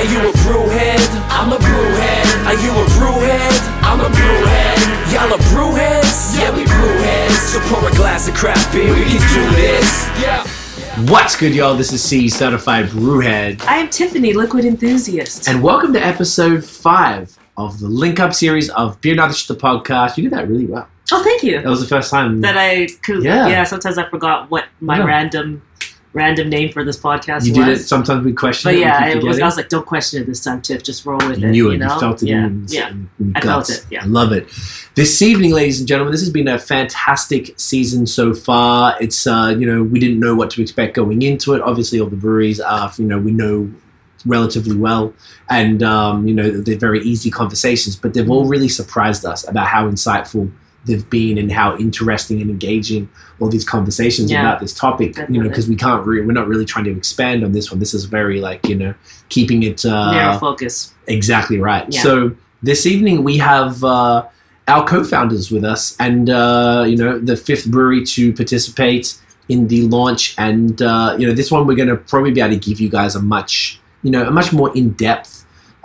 Are you a brewhead? I'm a brewhead. Are you a brewhead? I'm a brewhead. Y'all are brewheads? Yeah, we brewheads. So pour a glass of craft beer, we can do this. Yeah. What's good, y'all? This is C, certified brewhead, I am Tiffany, liquid enthusiast. and welcome to episode five of the Link Up series of Beer Not the Podcast. You did that really well. oh, thank you. That was the first time. that I, cause, Yeah. yeah. Sometimes I forgot what my Yeah. random, random name for this podcast you was. did it. Sometimes we question But it. yeah, it was. I was like, don't question it this time, Tiff. Just roll with you it. knew it. You, know? You felt it yeah. in, yeah. in, I felt it, yeah. I love it. This evening, ladies and gentlemen, this has been a fantastic season so far. It's uh, you know we didn't know what to expect going into it. Obviously, all the breweries are you know we know relatively well, and um, you know they're very easy conversations. But they've all really surprised us about how insightful they've been and how interesting and engaging all these conversations Yeah. about this topic. You know, because we can't re- we're not really trying to expand on this one. This is very like you know keeping it uh, Narrow focus. Exactly right. Yeah. So this evening we have uh, our co-founders with us, and uh, you know the fifth brewery to participate in the launch. And uh, you know this one we're going to probably be able to give you guys a much you know a much more in-depth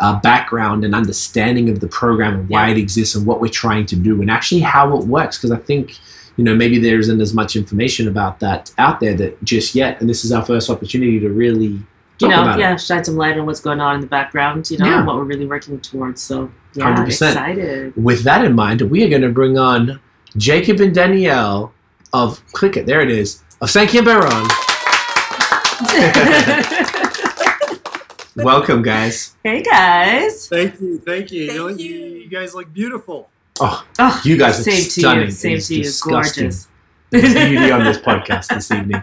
uh, background and understanding of the program and why Yeah. it exists and what we're trying to do and actually how it works. Because I think you know maybe there isn't as much information about that out there that just yet. And this is our first opportunity to really You know, about it. yeah, shine some light on what's going on in the background, you know, Yeah. and what we're really working towards. So, yeah, 100%. excited. with that in mind, we are going to bring on Jacob and Danielle of Click It. There it is of Cinquième Baron. Welcome, guys. hey, guys. Thank you, thank you. You, know, Thank you. you. you guys look beautiful. Oh, Oh, You guys are same stunning. to you. Same It's to you. disgusting. Gorgeous. there's beauty on this podcast this evening.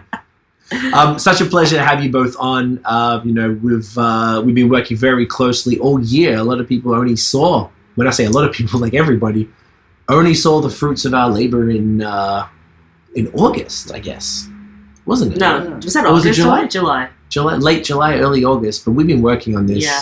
Um, such a pleasure to have you both on. Uh, you know, we've uh, we've been working very closely all year. A lot of people only saw when I say a lot of people, like everybody, only saw the fruits of our labor in uh, in August, I guess, wasn't it? No, was that Oh, was it August? July? July. July, late July, early August. But we've been working on this. Yeah.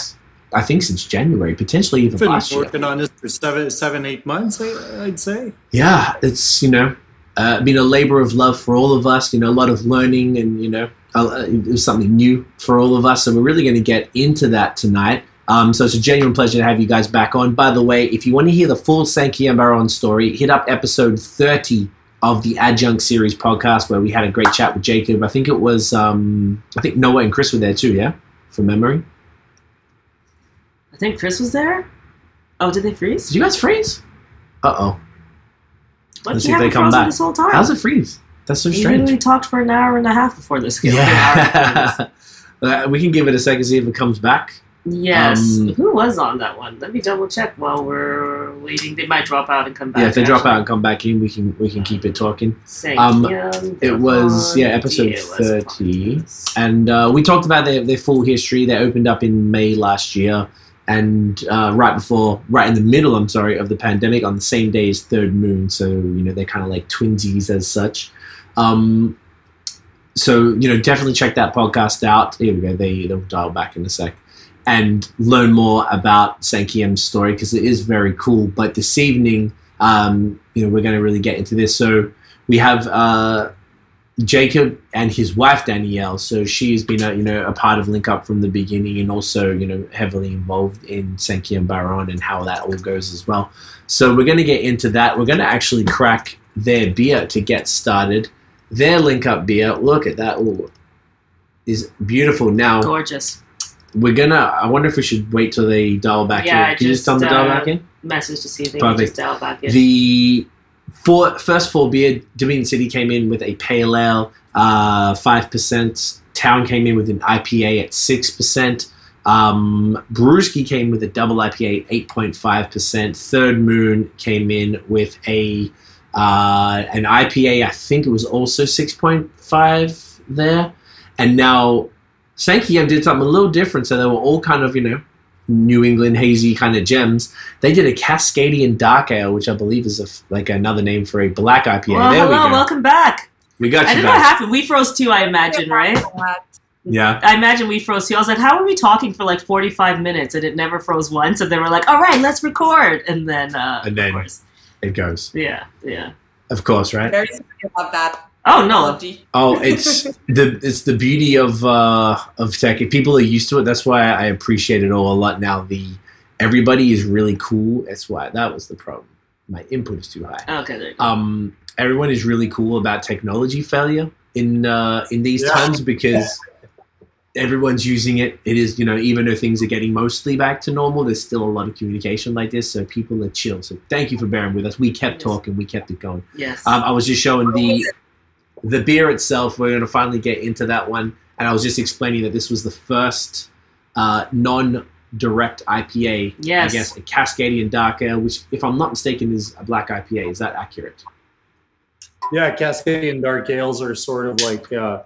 I think since January, potentially even Been last year. working on this for seven, seven, eight months. I, I'd say. yeah, it's you know uh, been a labor of love for all of us. You know, a lot of learning, and you know, uh, it was something new for all of us. So we're really going to get into that tonight. Um, so it's a genuine pleasure to have you guys back on. By the way, if you want to hear the full Cinquième Baron story, hit up episode thirty of the Adjunct Series podcast, where we had a great chat with Jacob. I think it was, um, I think Noah and Chris were there too. Yeah, from memory. I think Chris was there. Oh, did they freeze? Did you guys freeze? Uh oh. Let's see if they come back. This whole time. How's it freeze? That's so We strange. We literally talked for an hour and a half before this. Yeah. Uh, we can give it a second, see if it comes back. Yes. Um, Who was on that one? Let me double check while we're waiting. They might drop out and come back. yeah, if they drop out and come back in, we can we can keep it talking. Thank Um, you. it was, yeah, episode was 30. podcast. And uh, we talked about their, their full history. They opened up in May last year, and uh, right before, right in the middle, I'm sorry, of the pandemic, on the same day as Third Moon. So you know they're kind of like twinsies as such. Um, so you know, definitely check that podcast out. Here we go. They they'll dial back in a sec. And learn more about Cinquième's story because it is very cool. But this evening, um, you know, we're going to really get into this. So we have uh, Jacob and his wife Danielle. So she's been a you know a part of Link Up from the beginning, and also you know heavily involved in Cinquième Baron and how that all goes as well. So we're going to get into that. We're going to actually crack their beer to get started. Their Link Up beer. Look at that. Ooh, is beautiful. Now Gorgeous. We're gonna. I wonder if we should wait till they dial back Yeah, in. Can you just tell them to dial uh, back in? Message to see if they Perfect. can just dial back in. The four, first four beer, Dominion City came in with a pale ale, uh, 5%. Town came in with an IPA at 6%. Um, Brewski came with a double IPA 8.5%. Third Moon came in with a uh, an IPA, I think it was also 6.5 there. And now Cinquième did something a little different. So they were all kind of, you know, New England hazy kind of gems. They did a Cascadian Dark Ale, which I believe is a, like another name for a black IPA. well, there hello, we go. welcome back. we got you. I you didn't know what happened. We froze too, I imagine, right? Yeah. I imagine we froze too. I was like, how are we talking for like 45 minutes and it never froze once? And they were like, all right, let's record. And then, uh, And then- of course, It goes. yeah, yeah. Of course, right? Very sorry about that. Oh no. Oh, it's the it's the beauty of uh, of tech. People are used to it. That's why I appreciate it all a lot now. The everybody is really cool. That's why that was the problem. My input is too high. Okay, there you go. Um, everyone is really cool about technology failure in uh, in these Yeah. times because everyone's using it. It is you know even though things are getting mostly back to normal, there's still a lot of communication like this. So people are chill. So thank you for bearing with us. We kept Yes. talking. We kept it going. yes. Um, I was just showing the the beer itself. We're going to finally get into that one, and I was just explaining that this was the first uh, non-direct IPA. Yes. I guess a Cascadian Dark Ale, which, if I'm not mistaken, is a black IPA. Is that accurate? Yeah, Cascadian Dark Ales are sort of like uh,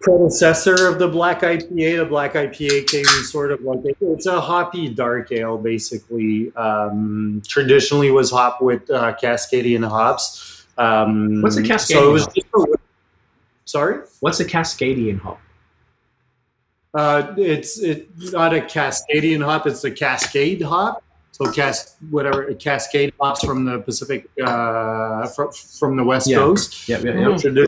predecessor of the Black IPA. The Black IPA came sort of like it's a hoppy dark ale, basically. Um, traditionally was hop with uh, Cascadian hops. Um, What's a So Cascadian it was hop? just a, sorry. What's a Cascadian hop? Uh, it's it's not a Cascadian hop; it's a Cascade hop. So cas whatever Cascade hops from the Pacific, uh, from, from the West Yeah. Coast. Yep, yep, Mm. yep. Traditionally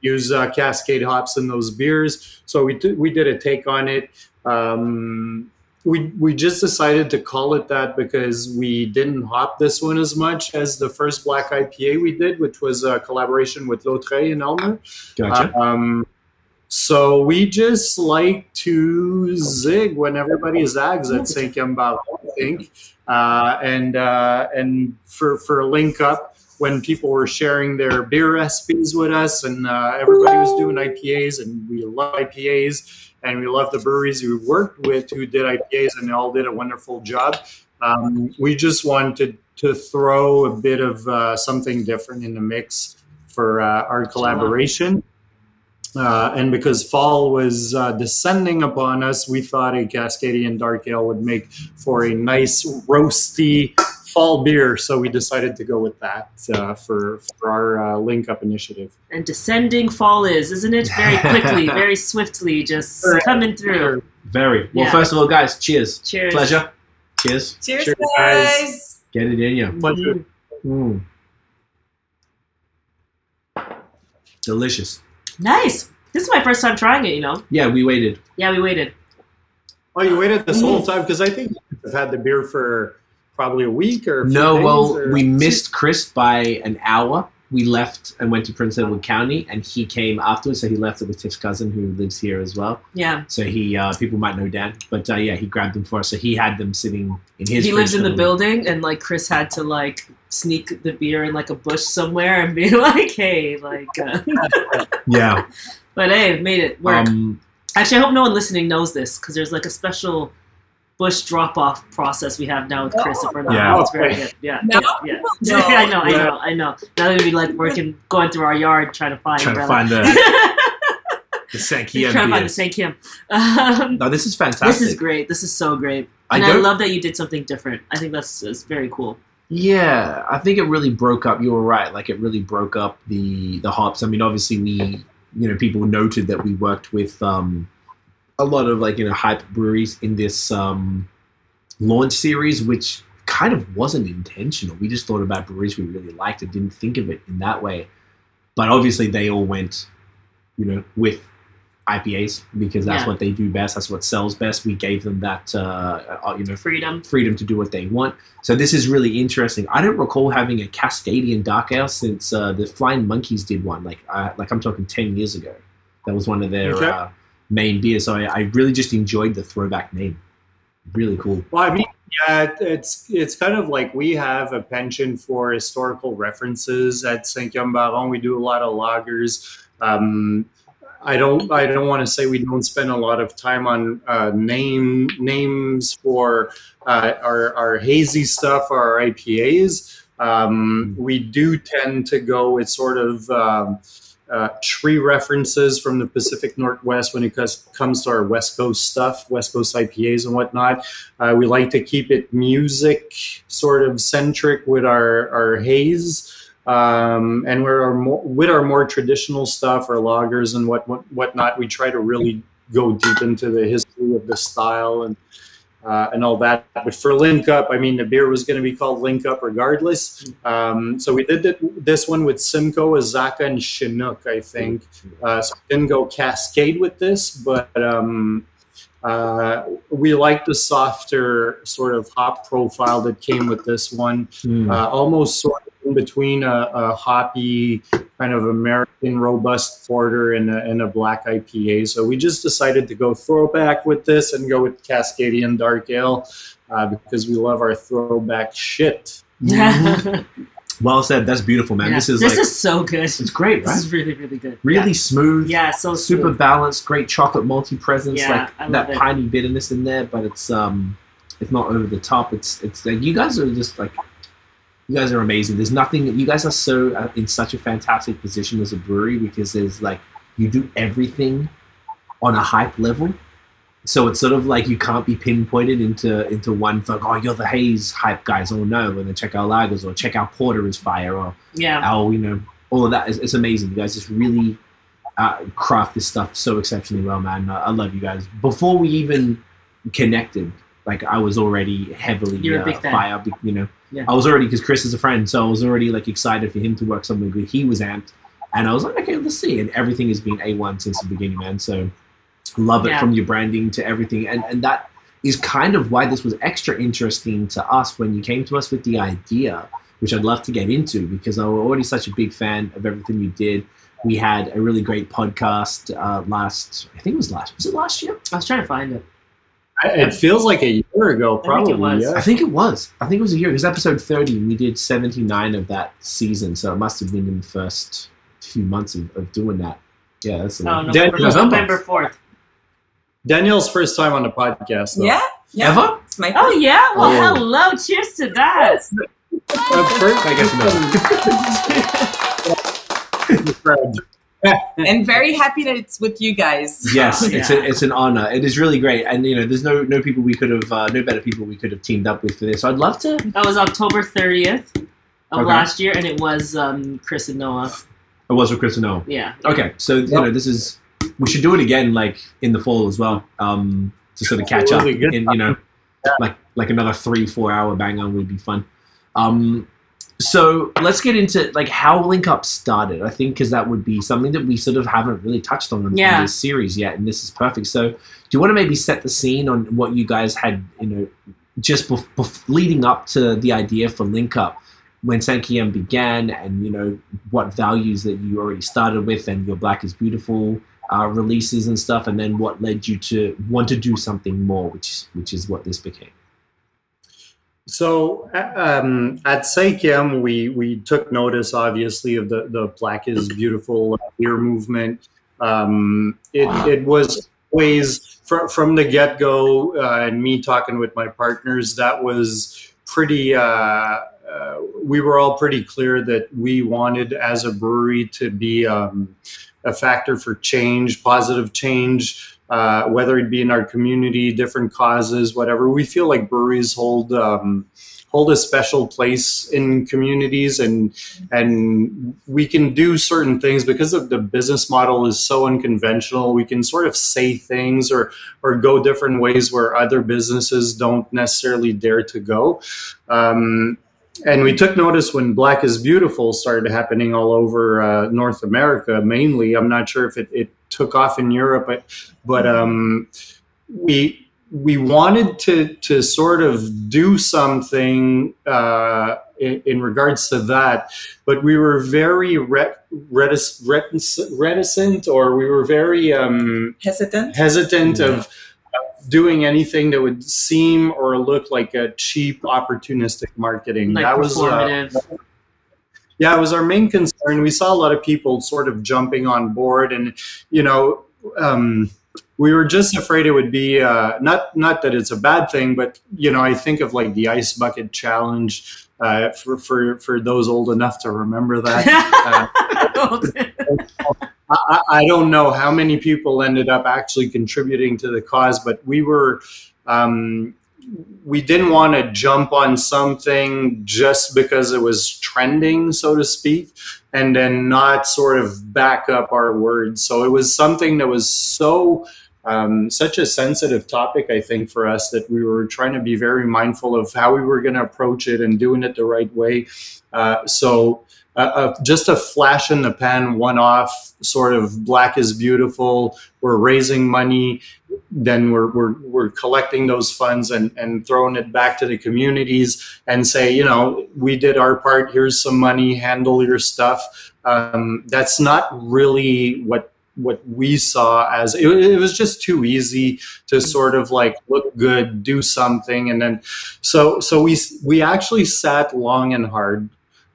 Use uh, Cascade hops in those beers. So we did, we did a take on it. Um, we we just decided to call it that because we didn't hop this one as much as the first Black IPA we did, which was a collaboration with Lautrey and Elmer. Gotcha. Um, so we just like to zig when everybody zags at Cinquième Baron, I think. Uh, and uh, and for for link up when people were sharing their beer recipes with us, and uh, everybody was doing IPAs, and we love IPAs, and we love the breweries we worked with who did IPAs, and they all did a wonderful job. Um, we just wanted to throw a bit of uh, something different in the mix for uh, our collaboration. Uh, and because fall was uh, descending upon us, we thought a Cascadian Dark Ale would make for a nice roasty fall beer. So we decided to go with that uh, for for our uh, link up initiative. and descending fall is, isn't it? Very quickly, very swiftly, just Correct. coming through. Very well. Yeah. First of all, guys, cheers. Cheers. Pleasure. Cheers. Cheers, Cheers, guys. guys. Get it in you. Pleasure. Mm. Delicious. Nice. This is my first time trying it. You know. Yeah, we waited. Yeah, we waited. Oh, you waited this whole time because I think I've had the beer for probably a week or a few No, days well, or- we missed Chris by an hour. We left and went to Prince Edward County, and he came afterwards. So he left it with Tiff's cousin, who lives here as well. Yeah. So he, uh, people might know Dan, but uh, yeah, he grabbed them for us. So he had them sitting in his. he lives in the building, and like Chris had to like sneak the beer in like a bush somewhere and be like, "Hey, like." Uh, Yeah. but hey, made it work. Um, Actually, I hope no one listening knows this because there's like a special bush drop off process we have now with Chris. If we're not, Yeah. it's very good. Yeah, Now yeah, yeah. know. I know, I know, I know. Now that we like working, going through our yard trying to find, trying to find the the Cinquième trying to find the beers. St. Kim. Um, No, this is fantastic. this is great. This is so great, I and I, don't- love that you did something different. I think that's, that's very cool. Yeah, I think it really broke up. You were right. Like it really broke up the the hops. I mean, obviously we, you know, people noted that we worked with um, a lot of like you know hype breweries in this um, launch series, which kind of wasn't intentional. We just thought about breweries we really liked and didn't think of it in that way. But obviously, they all went, you know, with IPAs because that's Yeah. what they do best. That's what sells best. We gave them that, uh, uh, you know, Freedom. freedom to do what they want. So this is really interesting. I don't recall having a Cascadian dark ale since uh, the Flying Monkeys did one. Like, uh, like I'm talking ten years ago. That was one of their Okay. Main beer. So I, I really just enjoyed the throwback name. Really cool. Well, I mean, yeah, it's it's kind of like we have a penchant for historical references at Cinquième Baron. We do a lot of lagers. Um, I don't I don't want to say we don't spend a lot of time on uh, name names for uh, our our hazy stuff, our IPAs. Um, we do tend to go with sort of. Um, uh, tree references from the Pacific Northwest when it comes to our West Coast stuff, West Coast IPAs and whatnot. Uh, we like to keep it music sort of centric with our, our haze. Um, and we're our more, with our more traditional stuff, our lagers and what, what whatnot, we try to really go deep into the history of the style and uh, and all that. But for Link Up, I mean, the beer was going to be called Link Up regardless. Um, so we did this one with Simcoe, Azacca, and Chinook, I think. Uh, so we didn't go Cascade with this, but um, uh, we like the softer sort of hop profile that came with this one. Hmm. Uh, almost sort of in between a, a hoppy kind of American robust porter and a, and a black IPA. So we just decided to go throwback with this and go with Cascadian Dark Ale uh, because we love our throwback shit. well said. That's beautiful, man. Yeah. This is this like is so good. it's great, This is really really good. Really smooth. Yeah, yeah so super smooth. balanced, great chocolate malty presence, Yeah, I like love that it. piney bitterness in there, but it's um it's not over the top. It's it's like you guys are just like you guys are amazing. There's nothing you guys are so uh, in such a fantastic position as a brewery because there's like you do everything on a hype level. So it's sort of like you can't be pinpointed into into one like oh you're the haze hype guys oh no and then check out lagers or check out porter is fire or Yeah. our, you know, all of that is it's amazing. You guys just really uh, craft this stuff so exceptionally well, man. I, I love you guys. Before we even connected, like I was already heavily You're a uh, big fan. fire. You know, Yeah. I was already because Chris is a friend, so I was already like excited for him to work something good. He was amped, and I was like, okay, let's see. And everything has been a one since the beginning, man. So love it Yeah. from your branding to everything, and and that is kind of why this was extra interesting to us when you came to us with the idea which I'd love to get into because I'm already such a big fan of everything you did. We had a really great podcast uh, last, I think it was last, was it last year? I was trying to find it. I- It feels like a year ago, think it probably. was. yeah. I think it was. I think it was a year. It was episode 30. and We did 79 of that season. So it must have been in the first few months of, of doing that. Yeah, that's a Oh, lot. November, November. November 4th. Danielle's first time on the podcast. Though. Yeah. yeah. Ever? It's my Oh, yeah? Well, Oh. hello. Cheers to that. First- I guess and very happy that it's with you guys. Yes, it's a, it's an honor. It is really great, and you know, there's no no people we could have uh, no better people we could have teamed up with for this. So I'd love to. That was October 30th of Okay. last year, and it was um, Chris and Noah. It was with Chris and Noah. Yeah. Okay, so you know, this is we should do it again, like in the fall as well, um, to sort of catch up. Absolutely, good. In you know, like like another three four hour bang on would be fun. Um, so let's get into like how Link Up started. I think because that would be something that we sort of haven't really touched on in, in this series yet, and this is perfect. So do you want to maybe set the scene on what you guys had, you know, just bef- bef- leading up to the idea for Link Up? when Cinquième began and you know what values that you already started with and your Black is Beautiful uh, releases and stuff and then what led you to want to do something more which which is what this became So uh, um, at Cinquième, we we took notice, obviously, of the the Black is Beautiful beer movement. Um, it it was always from from the get go, uh, and me talking with my partners, that was pretty. Uh, uh, we were all pretty clear that we wanted, as a brewery, to be um, a factor for change, positive change uh, whether it be in our community, different causes, whatever. We feel like breweries hold um, hold a special place in communities, and and we can do certain things because of the business model is so unconventional. We can sort of say things or or go different ways where other businesses don't necessarily dare to go. Um, and we took notice when Black is Beautiful started happening all over uh, North America, mainly. I'm not sure if it, it took off in Europe, but but um, we we wanted to to sort of do something uh, in, in regards to that, but we were very ret- retic- retic- reticent, or we were very um, Hesitant. hesitant of doing anything that would seem or look like a cheap opportunistic marketing. Like that was uh, performative. Yeah, it was our main concern. We saw a lot of people sort of jumping on board, and you know, um, we were just afraid it would be uh, not not that it's a bad thing, but you know, I think of like the ice bucket challenge uh, for for for those old enough to remember that. I, I don't know how many people ended up actually contributing to the cause, but we were. Um, we didn't want to jump on something just because it was trending, so to speak, and then not sort of back up our words. So it was something that was so um, such a sensitive topic, I think, for us that we were trying to be very mindful of how we were going to approach it and doing it the right way. Uh, so, uh, uh, just a flash in the pan, one off sort of black is beautiful. We're raising money, then we're, we're, we're collecting those funds and, and throwing it back to the communities and say, you know, we did our part, here's some money, handle your stuff. Um, that's not really what what we saw as it, it, was just too easy to sort of like look good do something and then so so we we actually sat long and hard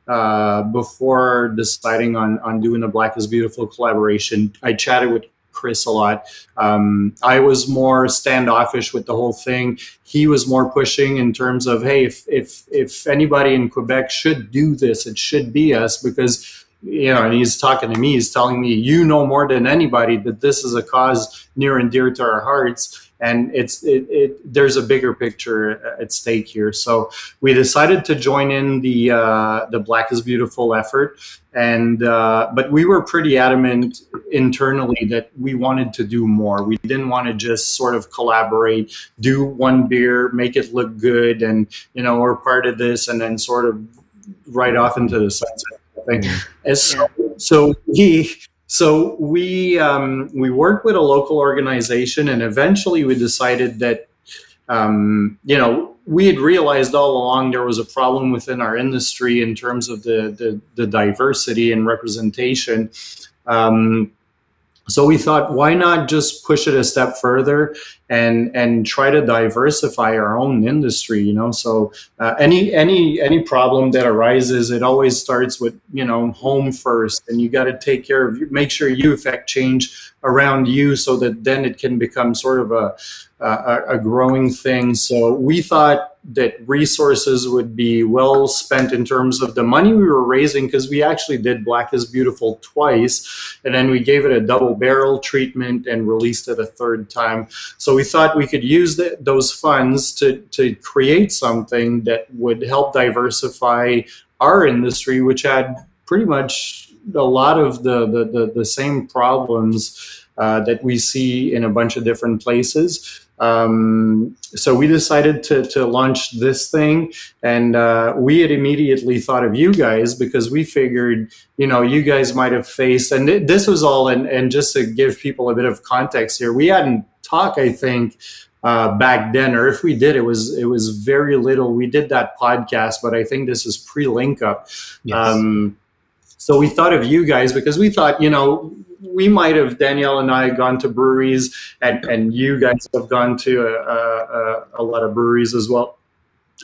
uh, before deciding on on doing the black is beautiful collaboration i chatted with chris a lot um, i was more standoffish with the whole thing he was more pushing in terms of hey if if if anybody in quebec should do this it should be us because you know, and he's talking to me, he's telling me, you know more than anybody that this is a cause near and dear to our hearts. And it's it, it there's a bigger picture at stake here. So we decided to join in the uh, the Black is Beautiful effort, and uh, but we were pretty adamant internally that we wanted to do more. We didn't want to just sort of collaborate, do one beer, make it look good, and you know we're part of this, and then sort of right off into the sunset thing. And so, so he, so we um, we worked with a local organization, and eventually we decided that um, you know we had realized all along there was a problem within our industry in terms of the the, the diversity and representation. Um, so we thought, why not just push it a step further and and try to diversify our own industry? You know, so uh, any any any problem that arises, it always starts with you know home first, and you got to take care of you, make sure you affect change around you, so that then it can become sort of a a, a growing thing. So we thought that resources would be well spent in terms of the money we were raising because we actually did Black is Beautiful twice, and then we gave it a double barrel treatment and released it a third time. So we thought we could use the, those funds to to create something that would help diversify our industry, which had pretty much a lot of the the, the, the same problems uh, that we see in a bunch of different places. Um, so we decided to, to launch this thing, and uh, we had immediately thought of you guys because we figured, you know, you guys might have faced, and th- this was all, and, and just to give people a bit of context here, we hadn't talked, I think, uh, back then, or if we did, it was it was very little. We did that podcast, but I think this is pre link up. Yes. Um, so we thought of you guys because we thought, you know, we might have Danielle and I gone to breweries, and and you guys have gone to a, a, a lot of breweries as well.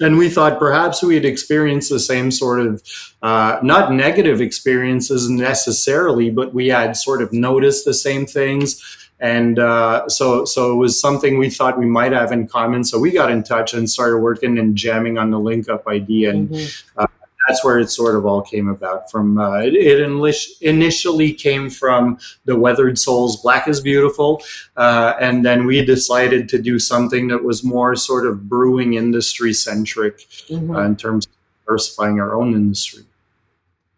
And we thought perhaps we'd experience the same sort of, uh, not negative experiences necessarily, but we had sort of noticed the same things and uh, so so it was something we thought we might have in common. So we got in touch and started working and jamming on the link up idea, and mm-hmm. uh, that's where it sort of all came about from. Uh, it, it initially came from the Weathered Souls Black is Beautiful, uh, and then we decided to do something that was more sort of brewing industry centric mm-hmm. Uh, in terms of diversifying our own industry.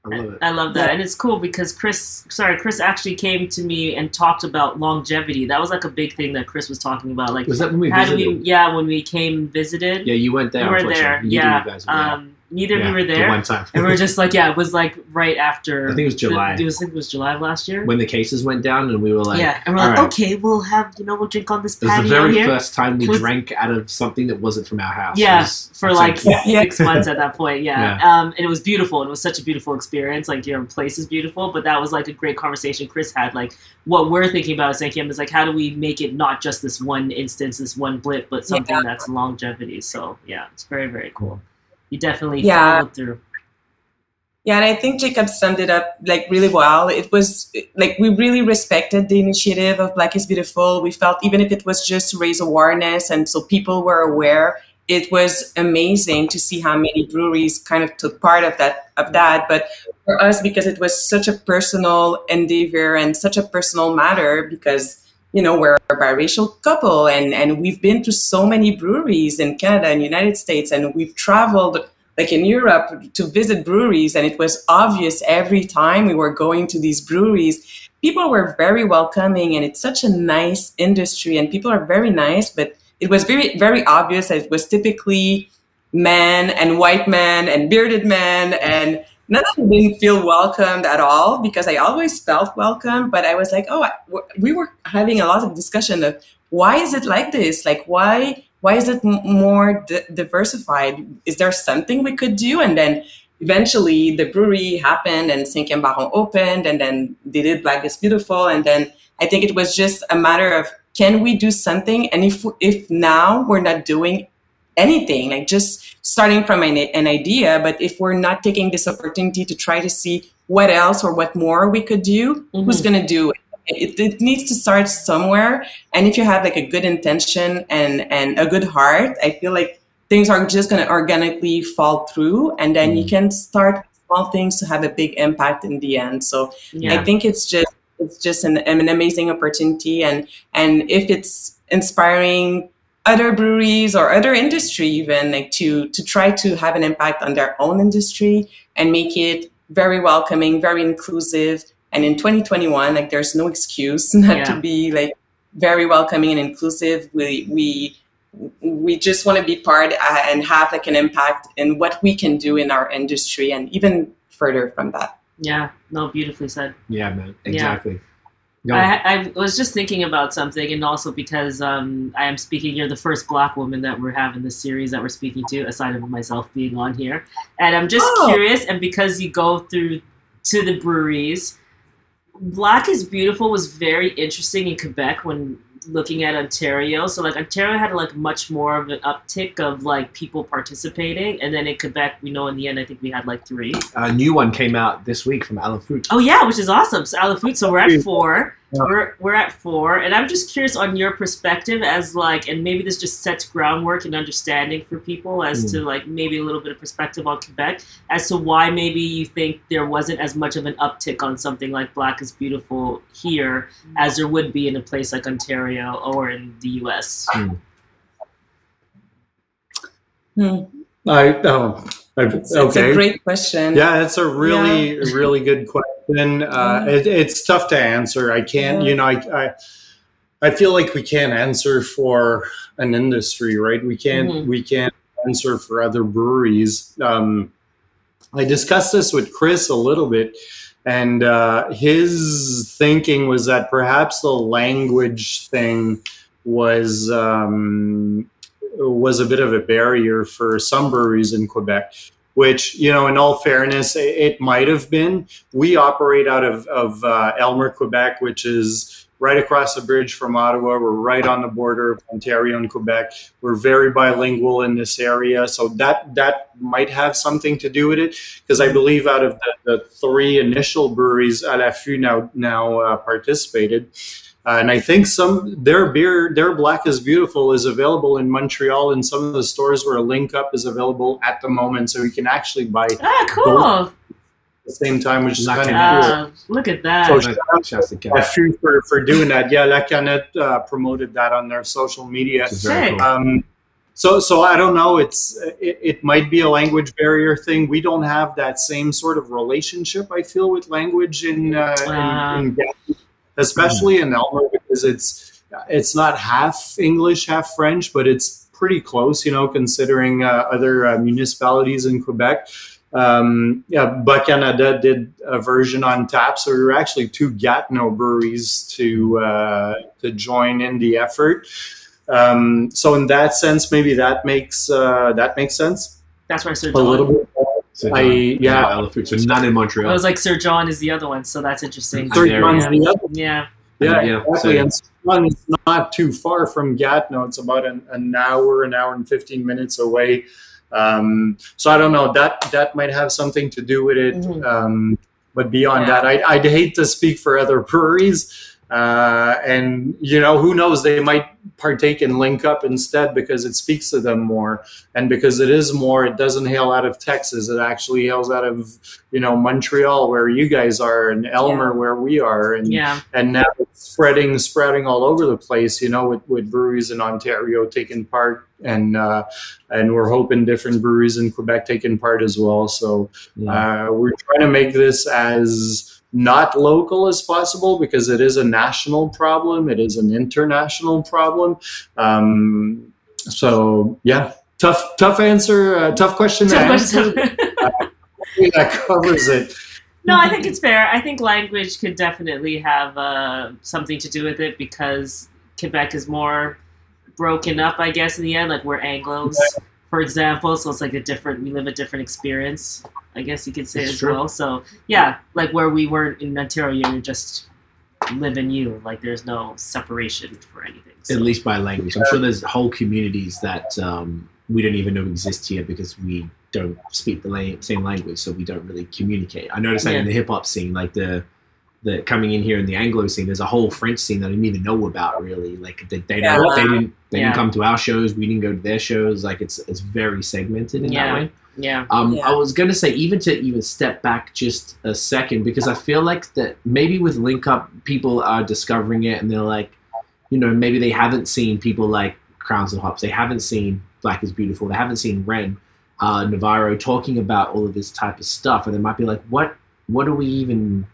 I love, I love that, yeah. and it's cool because Chris, sorry, Chris actually came to me and talked about longevity. That was like a big thing that Chris was talking about. Like, was that when we visited? We, yeah, when we came visited. Yeah, you went there. We were there. You yeah. Um, neither yeah, of you were there. one time. and we are just like, yeah, it was like right after. I think it was July. The, it was, it was July of last year. When the cases went down, and we were like, yeah, and we're like, right. okay, we'll have you know we'll drink on this patio It was the very here. first time we was, drank out of something that wasn't from our house. Yeah, for like six months at that point. Yeah, yeah. Um, and it was beautiful. And it was such a beautiful experience. Like your place is beautiful, but that was like a great conversation Chris had. Like what we're thinking about at St. is like how do we make it not just this one instance, this one blip, but something yeah. that's longevity. So yeah, it's very very cool you definitely yeah. followed through. Yeah, and I think Jacob summed it up like really well. It was like we really respected the initiative of Black is Beautiful. We felt even if it was just to raise awareness and so people were aware, it was amazing to see how many breweries kind of took part of that of that. But for us, because it was such a personal endeavor and such a personal matter, because you know we're a biracial couple and and we've been to so many breweries in Canada and United States, and we've traveled like in Europe to visit breweries, and it was obvious every time we were going to these breweries, people were very welcoming, and it's such a nice industry, and people are very nice. But it was very very obvious that it was typically men and white men and bearded men and none of them didn't feel welcomed at all because I always felt welcome. But I was like, oh, we were having a lot of discussion of why is it like this? Like, why why is it more diversified? Is there something we could do? And then eventually the brewery happened and Cinquième Baron opened and then they did Black is Beautiful. And then I think it was just a matter of can we do something? And if if now we're not doing anything, like just starting from an, an idea, but if we're not taking this opportunity to try to see what else or what more we could do, mm-hmm. who's going to do it? It, it needs to start somewhere and if you have like a good intention and and a good heart i feel like things are just going to organically fall through and then mm. you can start small things to have a big impact in the end so yeah. i think it's just it's just an, an amazing opportunity and and if it's inspiring other breweries or other industry even like to to try to have an impact on their own industry and make it very welcoming very inclusive. And in 2021 like there's no excuse not yeah. to be like very welcoming and inclusive. We we we just want to be part uh, and have like an impact in what we can do in our industry and even further from that. Yeah. No beautifully said. Yeah man. Exactly. yeah. No. I, I, was just thinking about something, and also because um, I am speaking, you're the first black woman that we're having this series that we're speaking to, aside from myself being on here. And I'm just oh. curious, and because you go through to the breweries, Black is Beautiful was very interesting in Quebec when looking at Ontario. So like Ontario had like much more of an uptick of like people participating, and then in Quebec, we know in the end, I think we had like three. A new one came out this week from À la Fût. Oh yeah, which is awesome. So À la Fût. So we're at four. We're, we're at four, and I'm just curious on your perspective as like, and maybe this just sets groundwork and understanding for people as mm. to like maybe a little bit of perspective on Quebec as to why maybe you think there wasn't as much of an uptick on something like Black is Beautiful here as there would be in a place like Ontario or in the U.S. Mm. Hmm. I oh, it's, okay. It's a great question. Yeah, it's a really, yeah. really good question. Uh, it, it's tough to answer. I can't, yeah. you know, I, I, I, feel like we can't answer for an industry, right? We can't, mm-hmm. we can't answer for other breweries. Um, I discussed this with Chris a little bit, and uh, his thinking was that perhaps the language thing was um, was a bit of a barrier for some breweries in Quebec, which, you know, in all fairness, it, might have been. We operate out of, of uh, Aylmer, Quebec, which is right across the bridge from Ottawa. We're right on the border of Ontario and Quebec. We're very bilingual in this area, so that that might have something to do with it. Because I believe out of the, the, three initial breweries, À la Fût now now uh, participated. Uh, and I think some their beer, their Black is Beautiful, is available in Montreal in some of the stores where a link up is available at the moment, so you can actually buy. Ah, cool. At the same time, which is kind of cool. Look at that. So for, for doing that. Yeah, La Canette uh, promoted that on their social media. Cool. Um, so, so I don't know. It's it, it, might be a language barrier thing. We don't have that same sort of relationship. I feel with language in, uh, uh, in, in especially in Aylmer because it's it's not half English, half French, but it's pretty close, you know, considering uh, other uh, municipalities in Quebec. Um, yeah, Bas Canada did a version on tap, so we were actually two Gatineau breweries to uh, to join in the effort. Um, so in that sense, maybe that makes uh, that makes sense. That's why I John. A little bit. So I yeah, yeah so not in Montreal. I was like Sir John is the other one, so that's interesting. Sir John's yeah. the other. Yeah. Yeah, yeah, exactly. And John is not too far from Gatineau. It's about an, an hour, an hour and fifteen minutes away. Um, so I don't know that that might have something to do with it. Mm-hmm. Um, but beyond yeah. that, I, I'd hate to speak for other breweries. Uh, and you know who knows they might partake in link up instead because it speaks to them more and because it is more it doesn't hail out of texas it actually hails out of you know montreal where you guys are and Aylmer yeah. where we are and yeah. and now it's spreading spreading all over the place you know with, with breweries in ontario taking part and uh, and we're hoping different breweries in quebec taking part as well so yeah. uh, we're trying to make this as not local as possible because it is a national problem. It is an international problem. Um, so yeah, tough, tough answer, uh, tough question to answer. that covers it. No, I think it's fair. I think language could definitely have uh, something to do with it because Quebec is more broken up, I guess, in the end. Like we're Anglos, for example, so it's like a different. We live a different experience, I guess you could say It's as true. well. So yeah, like where we weren't in Ontario, you're just live in you. Like there's no separation for anything. So. At least by language. I'm sure there's whole communities that um, we don't even know exist here because we don't speak the same language, so we don't really communicate. I noticed that in the hip hop scene, like the the coming in here in the Anglo scene, there's a whole French scene that I didn't even know about. Really, like they, they, Yeah. don't, they didn't they Yeah. didn't come to our shows. We didn't go to their shows. Like it's it's very segmented in Yeah. that way. yeah. Um, Yeah. I was gonna say even to even step back just a second because I feel like that maybe with Link Up people are discovering it and they're like, you know, maybe they haven't seen people like Crowns and Hops, they haven't seen Black is Beautiful, they haven't seen Ren, uh, Navarro talking about all of this type of stuff, and they might be like, what, what are we even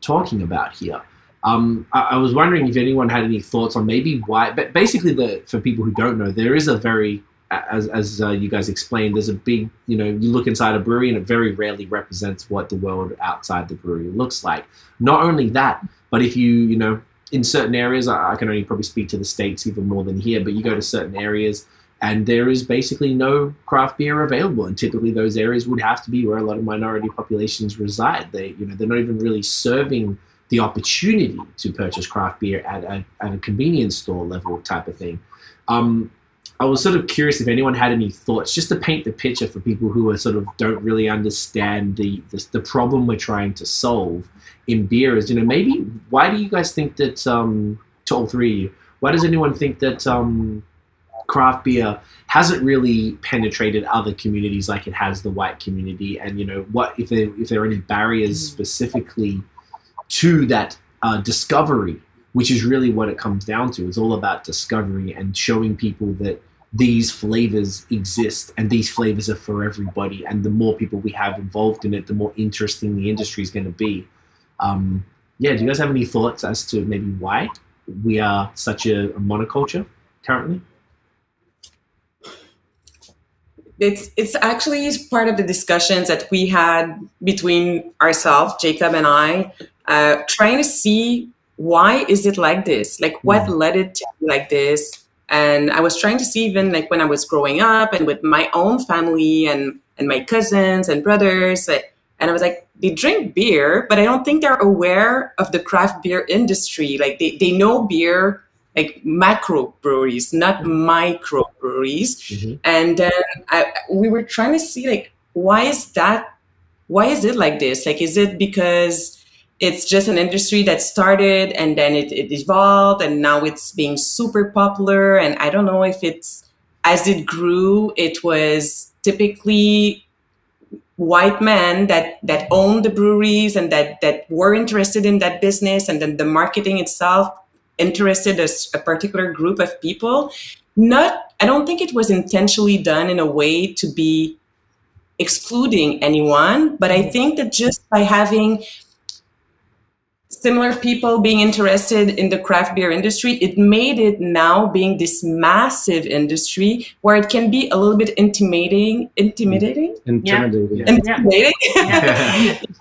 talking about here? Um, I, I was wondering if anyone had any thoughts on maybe why, but basically, the for people who don't know, there is a very as as uh, you guys explained, there's a big, you know, you look inside a brewery and it very rarely represents what the world outside the brewery looks like. Not only that, but if you, you know, in certain areas, I, I can only probably speak to the states even more than here, but you go to certain areas and there is basically no craft beer available, and typically those areas would have to be where a lot of minority populations reside. They, you know, they're not even really serving the opportunity to purchase craft beer at a, at a convenience store level type of thing. Um, I was sort of curious if anyone had any thoughts, just to paint the picture for people who are sort of don't really understand the the, the problem we're trying to solve in beer. Is you know maybe why do you guys think that um, to all three why does anyone think that um, craft beer hasn't really penetrated other communities like it has the white community? And you know what if there if there are any barriers specifically to that uh, discovery which is really what it comes down to. It's all about discovery and showing people that these flavors exist and these flavors are for everybody. And the more people we have involved in it, the more interesting the industry is going to be. Um, yeah, do you guys have any thoughts as to maybe why we are such a, a monoculture currently? It's it's actually part of the discussions that we had between ourselves, Jacob and I, uh, trying to see why is it like this? Like what led it to be like this? And I was trying to see even like when I was growing up and with my own family and and my cousins and brothers, like, and I was like, they drink beer, but I don't think they're aware of the craft beer industry. Like they, they know beer like macro breweries, not micro breweries. Mhm. and then I, we were trying to see like why is that why is it like this? Like is it because it's just an industry that started and then it, it evolved and now it's being super popular? And i don't know if it's as it grew it was typically white men that that owned the breweries and that that were interested in that business and then the marketing itself interested as a particular group of people not i don't think it was intentionally done in a way to be excluding anyone but i think that just by having similar people being interested in the craft beer industry it made it now being this massive industry where it can be a little bit intimidating intimidating Intimidating. Yeah. intimidating Yeah.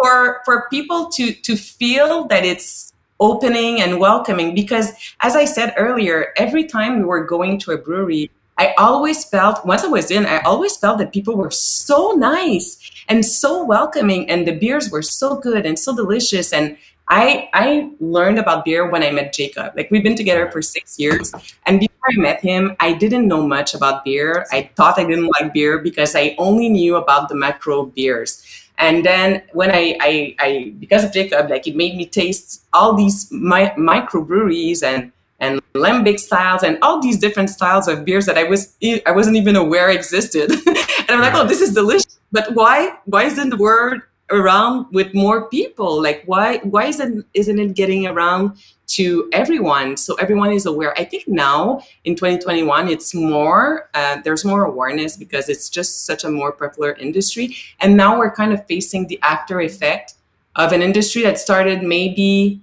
for for people to to feel that it's opening and welcoming because as i said earlier every time we were going to a brewery i always felt once i was in i always felt that people were so nice and so welcoming and the beers were so good and so delicious. And i i learned about beer when i met jacob. Like we've been together for six years. And before i met him i didn't know much about beer. I thought i didn't like beer because i only knew about the macro beers and then when I, I, I because of Jacob, like it made me taste all these mi- microbreweries and and lambic styles and all these different styles of beers that I was I wasn't even aware existed. and I'm like, oh, this is delicious. But why why isn't the word around with more people? Like why why isn't isn't it getting around to everyone so everyone is aware? I think now in 2021 it's more uh, there's more awareness because it's just such a more popular industry and now we're kind of facing the after effect of an industry that started maybe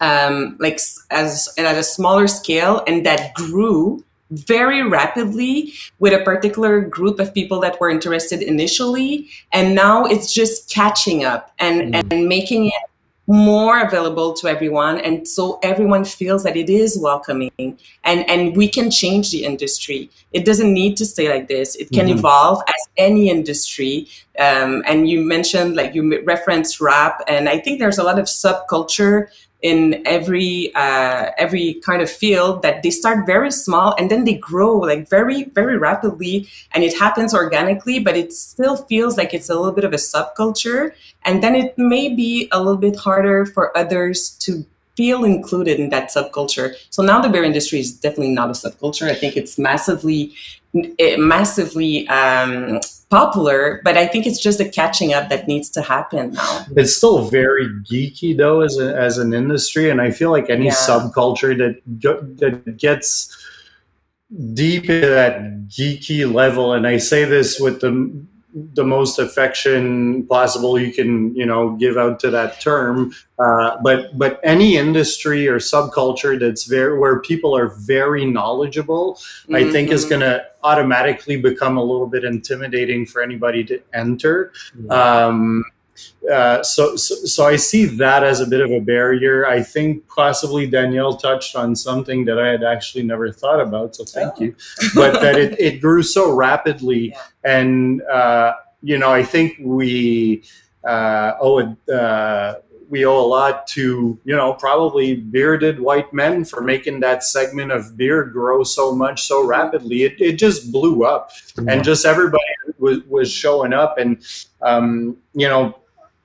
um, like as at a smaller scale and that grew very rapidly with a particular group of people that were interested initially and now it's just catching up and mm. and making it more available to everyone and so everyone feels that it is welcoming and and we can change the industry it doesn't need to stay like this it can mm-hmm. evolve as any industry um, and you mentioned like you referenced rap and i think there's a lot of subculture in every uh, every kind of field that they start very small and then they grow like very very rapidly and it happens organically but it still feels like it's a little bit of a subculture. And then it may be a little bit harder for others to feel included in that subculture. So now the beer industry is definitely not a subculture. I think it's massively massively um, popular, but I think it's just a catching up that needs to happen now. It's still very geeky though as a, as an industry, and I feel like any yeah. subculture that that gets deep into that geeky level, and I say this with the the most affection possible you can you know give out to that term uh, but but any industry or subculture that's very where people are very knowledgeable mm-hmm. i think is mm-hmm. going to automatically become a little bit intimidating for anybody to enter mm-hmm. um, uh, so, so, so I see that as a bit of a barrier. I think possibly Danielle touched on something that I had actually never thought about. So thank oh. you. But that it, it grew so rapidly, yeah. and uh, you know, I think we uh, owe it. Uh, we owe a lot to you know probably bearded white men for making that segment of beer grow so much so rapidly. It, it just blew up, mm-hmm. and just everybody was, was showing up, and um, you know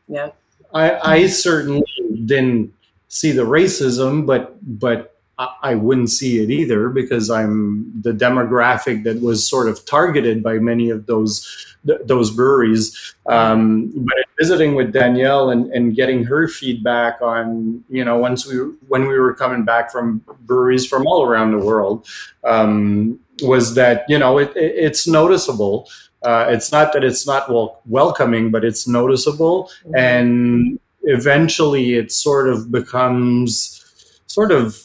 yeah. I, I certainly didn't see the racism, but but I wouldn't see it either because I'm the demographic that was sort of targeted by many of those those breweries. Um, but visiting with Danielle and, and getting her feedback on you know once we when we were coming back from breweries from all around the world um, was that you know it, it, it's noticeable uh, it's not that it's not wel- welcoming, but it's noticeable, mm-hmm. and eventually it sort of becomes sort of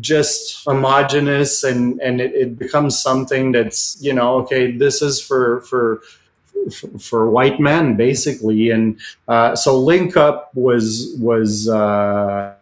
just homogenous, and and it, it becomes something that's you know okay, this is for for for white men basically and uh, so link up was was uh,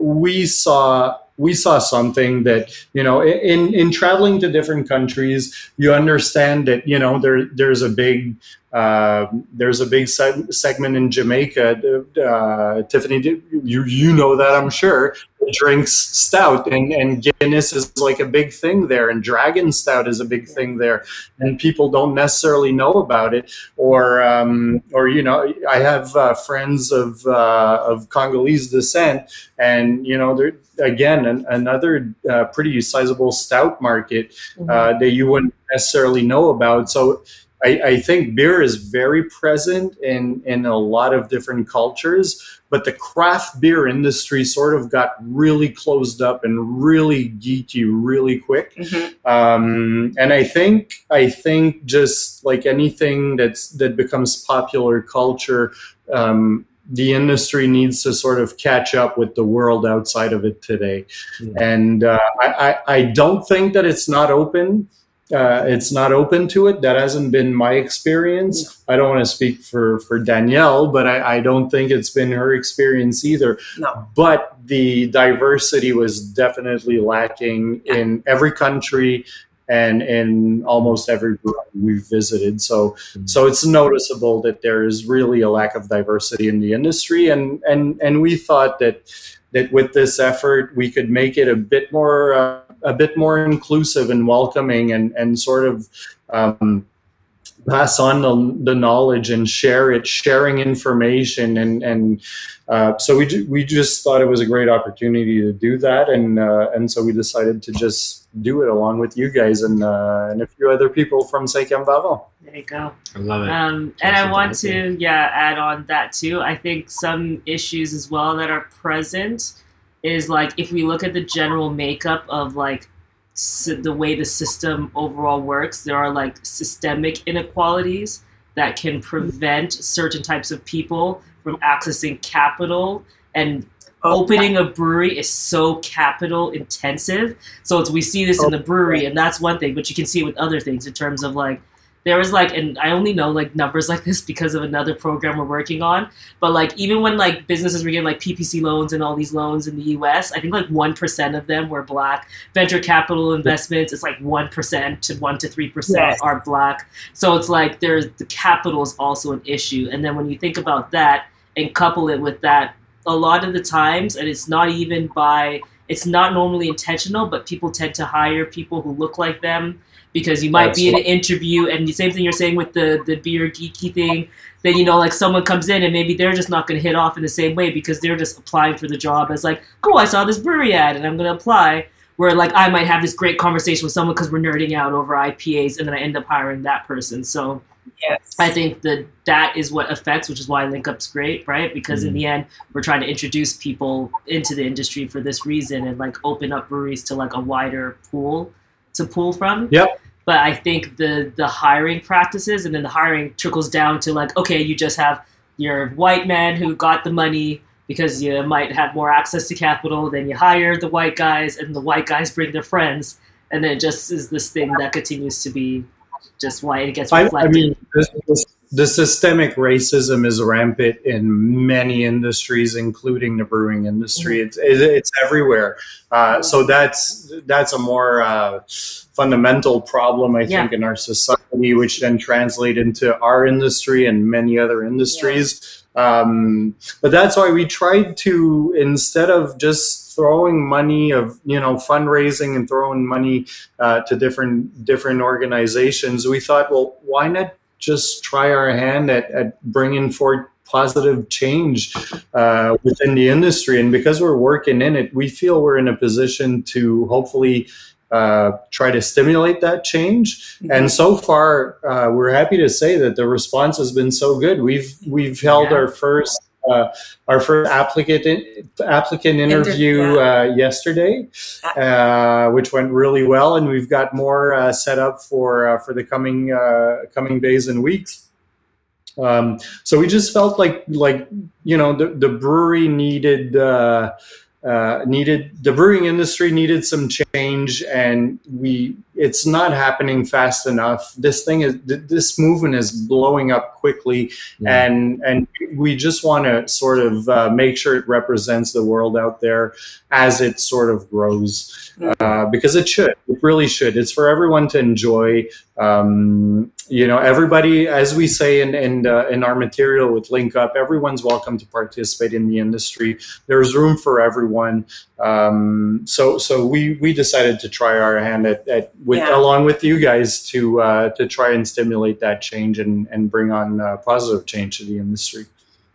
we saw we saw something that you know in in traveling to different countries you understand that you know there there's a big uh, there's a big segment in Jamaica. Uh, Tiffany, you you know that I'm sure drinks stout, and and Guinness is like a big thing there, and Dragon Stout is a big thing there, and people don't necessarily know about it, or um, or you know, I have uh, friends of uh, of Congolese descent, and you know, there again an, another uh, pretty sizable stout market mm-hmm. that you wouldn't necessarily know about, so I, I, think beer is very present in in a lot of different cultures, but the craft beer industry sort of got really closed up and really geeky really quick. Mm-hmm. Um, and I think I think just like anything that's that becomes popular culture. Um, the industry needs to sort of catch up with the world outside of it today. Mm-hmm. And uh, I, I, I don't think that it's not open uh, it's not open to it. That hasn't been my experience. I don't want to speak for for Danielle, but I, I don't think it's been her experience either. No. But the diversity was definitely lacking in every country and in almost every group we've visited. So mm-hmm. so it's noticeable that there is really a lack of diversity in the industry, and and and we thought that that with this effort we could make it a bit more. Uh, a bit more inclusive and welcoming and, and sort of um, pass on the, the knowledge and share it, sharing information. And, and uh, so we, we just thought it was a great opportunity to do that. And, uh, and so we decided to just do it along with you guys and, uh, and a few other people from Cinquième Baron. There you go. I love it. Um, and I want to, yeah, add on that too. I think some issues as well that are present is like if we look at the general makeup of like the way the system overall works, there are like systemic inequalities that can prevent certain types of people from accessing capital and oh, opening a brewery is so capital intensive. So it's we see this in oh, the brewery and that's one thing but you can see it with other things in terms of like there was like and i only know like numbers like this because of another program we're working on but like even when like businesses were getting like ppp loans and all these loans in the us i think like 1% of them were black. Venture capital investments it's like 1% to 1 to 3% yes. are black. So it's like there's the capital is also an issue. And then when you think about that and couple it with that a lot of the times and it's not even by it's not normally intentional but people tend to hire people who look like them because you might That's be in an interview and the same thing you're saying with the the beer geeky thing then you know like someone comes in and maybe they're just not going to hit off in the same way because they're just applying for the job as like cool i saw this brewery ad and i'm going to apply where like i might have this great conversation with someone because we're nerding out over ipas and then i end up hiring that person so yes i think that that is what affects which is why linkup's great right because mm-hmm. in the end we're trying to introduce people into the industry for this reason and like open up breweries to like a wider pool to pull from. Yep. But I think the the hiring practices and then the hiring trickles down to like, okay, you just have your white man who got the money because you might have more access to capital, then you hire the white guys and the white guys bring their friends and then it just is this thing that continues to be just why it gets reflected. I, I mean, this, this the systemic racism is rampant in many industries, including the brewing industry. Mm-hmm. It's, it's everywhere. Uh, so that's that's a more uh, fundamental problem, I yeah. think, in our society, which then translate into our industry and many other industries. Yeah. Um, but that's why we tried to instead of just throwing money of you know fundraising and throwing money uh, to different different organizations, we thought, well, why not just try our hand at, at bringing forth positive change uh, within the industry. And because we're working in it, we feel we're in a position to hopefully uh, try to stimulate that change. Mm-hmm. And so far, uh, we're happy to say that the response has been so good. We've we've held yeah. our first uh, our first applicant applicant interview uh, yesterday, uh, which went really well, and we've got more uh, set up for uh, for the coming uh, coming days and weeks. Um, so we just felt like like you know the, the brewery needed uh, needed the brewing industry needed some change and we it's not happening fast enough. This thing is this movement is blowing up quickly. Yeah. and and we just want to sort of uh, make sure it represents the world out there as it sort of grows. Uh, because it should. It really should. It's for everyone to enjoy. Um, you know everybody as we say in in, uh, in our material with link up everyone's welcome to participate in the industry. There's room for everyone. Um, so so we we decided to try our hand at, at with yeah. along with you guys to uh, to try and stimulate that change and and bring on uh, positive change to the industry.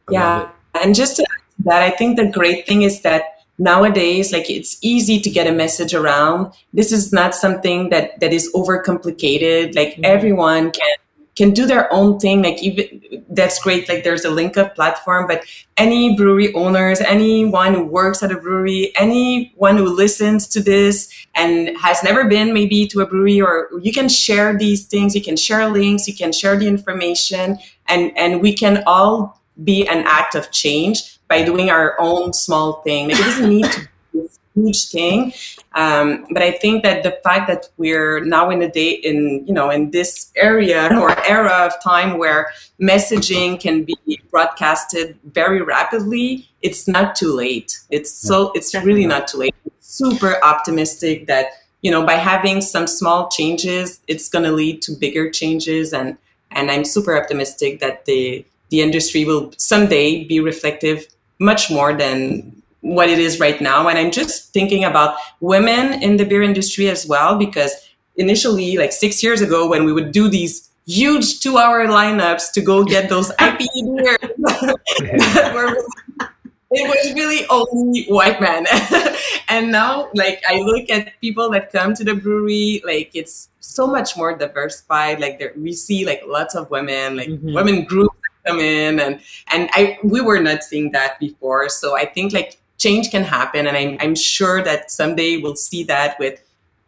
I yeah. and just to that i think the great thing is that nowadays like it's easy to get a message around. This is not something that that is overcomplicated. Like mm-hmm. everyone can can do their own thing like even that's great like there's a link up platform but any brewery owners anyone who works at a brewery anyone who listens to this and has never been maybe to a brewery or you can share these things you can share links you can share the information and and we can all be an act of change by doing our own small thing. Like it doesn't need to huge thing. Um, but I think that the fact that we're now in a day in you know in this area or era of time where messaging can be broadcasted very rapidly, it's not too late. It's so it's really not too late. Super optimistic that you know by having some small changes, it's going to lead to bigger changes and and I'm super optimistic that the the industry will someday be reflective much more than what it is right now. And I'm just thinking about women in the beer industry as well, because initially, like six years ago, when we would do these huge two hour lineups to go get those IPA beers it was really only white men. and now, like, I look at people that come to the brewery, like, it's so much more diversified. Like, there, we see, like, lots of women, like, mm-hmm. women groups come in and and I we were not seeing that before. So I think like change can happen and I'm I'm sure that someday we'll see that with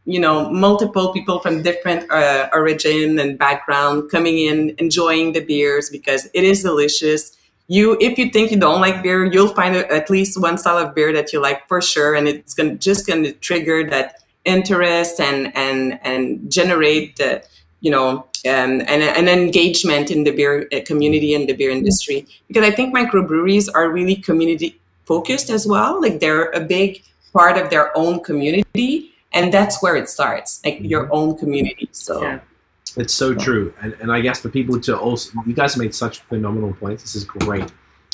you know multiple people from different uh, origin and background coming in enjoying the beers because it is delicious. You if you think you don't like beer you'll find at least one style of beer that you like for sure and it's gonna just gonna trigger that interest and and and generate the you know um, and an engagement in the beer uh, community and the beer industry. Because i think microbreweries are really community focused as well like they're a big part of their own community and that's where it starts like your mm-hmm. own community so yeah. it's so true and, and i guess for people to also you guys made such phenomenal points this is great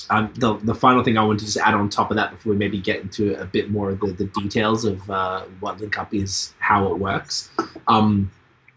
um, the, the final thing I want to just add on top of that before we maybe get into a bit more of the, the details of uh, what Link Up is, how it works. Um,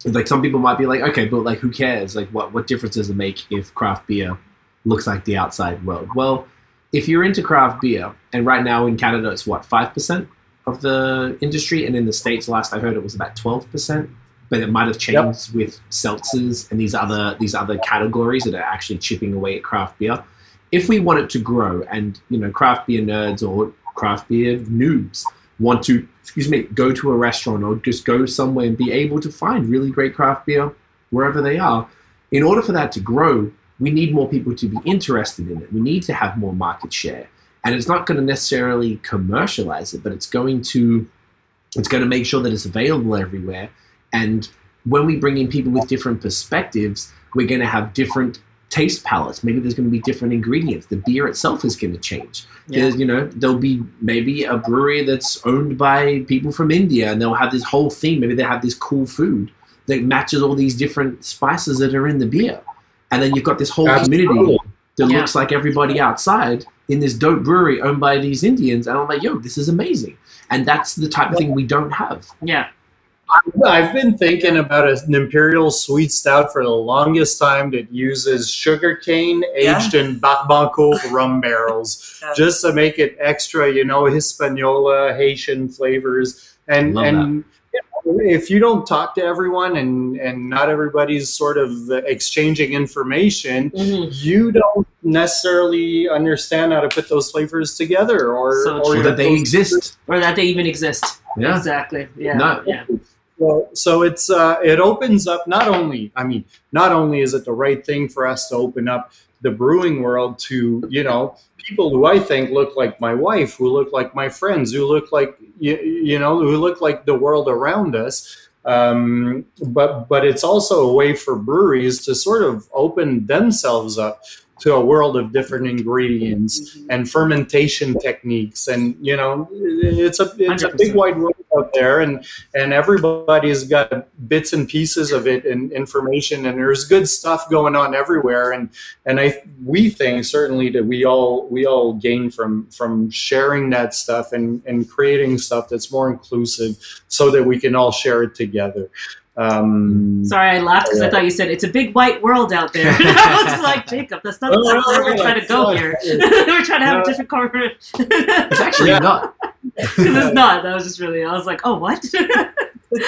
like some people might be like, okay, but like who cares? Like what what difference does it make if craft beer looks like the outside world? Well, if you're into craft beer, and right now in Canada it's what five percent of the industry, and in the states, last I heard, it was about twelve percent. But it might have changed yep. with seltzers and these other these other categories that are actually chipping away at craft beer. If we want it to grow, and you know, craft beer nerds or craft beer noobs want to, excuse me, go to a restaurant or just go somewhere and be able to find really great craft beer wherever they are. In order for that to grow, we need more people to be interested in it. We need to have more market share. And it's not going to necessarily commercialize it, but it's going to it's going to make sure that it's available everywhere. And when we bring in people with different perspectives, we're going to have different taste palettes. Maybe there's going to be different ingredients. The beer itself is going to change. Yeah. you know, there'll be maybe a brewery that's owned by people from India, and they'll have this whole theme. Maybe they have this cool food that matches all these different spices that are in the beer, and then you've got this whole community that yeah. looks like everybody outside in this dope brewery owned by these Indians. And I'm like, yo, this is amazing. And that's the type of thing we don't have. Yeah. I've been thinking about an imperial sweet stout for the longest time that uses sugarcane aged yeah. in Barbancourt rum barrels, yeah. just to make it extra, you know, Hispaniola, Haitian flavors, and Love and. That. If you don't talk to everyone and, and not everybody's sort of exchanging information, mm-hmm. you don't necessarily understand how to put those flavors together or, so or that they exist. Or that they even exist. Yeah. Exactly. Yeah. Not, yeah. Well, so it's uh, it opens up not only I mean not only is it the right thing for us to open up the brewing world to you know people who I think look like my wife, who look like my friends, who look like you, you know who look like the world around us. Um, but but it's also a way for breweries to sort of open themselves up to a world of different ingredients mm-hmm. and fermentation techniques and you know it's a it's 100%. a big wide world out there and and everybody's got bits and pieces of it and information and there's good stuff going on everywhere and and i we think certainly that we all we all gain from from sharing that stuff and and creating stuff that's more inclusive so that we can all share it together um, Sorry, I laughed because I thought you said it's a big white world out there. I was like, Jacob, that's not, that's where we're trying to go here. we're trying to have a different conversation. it's actually yeah. not. Because it's not. That was just really. I was like, oh, what?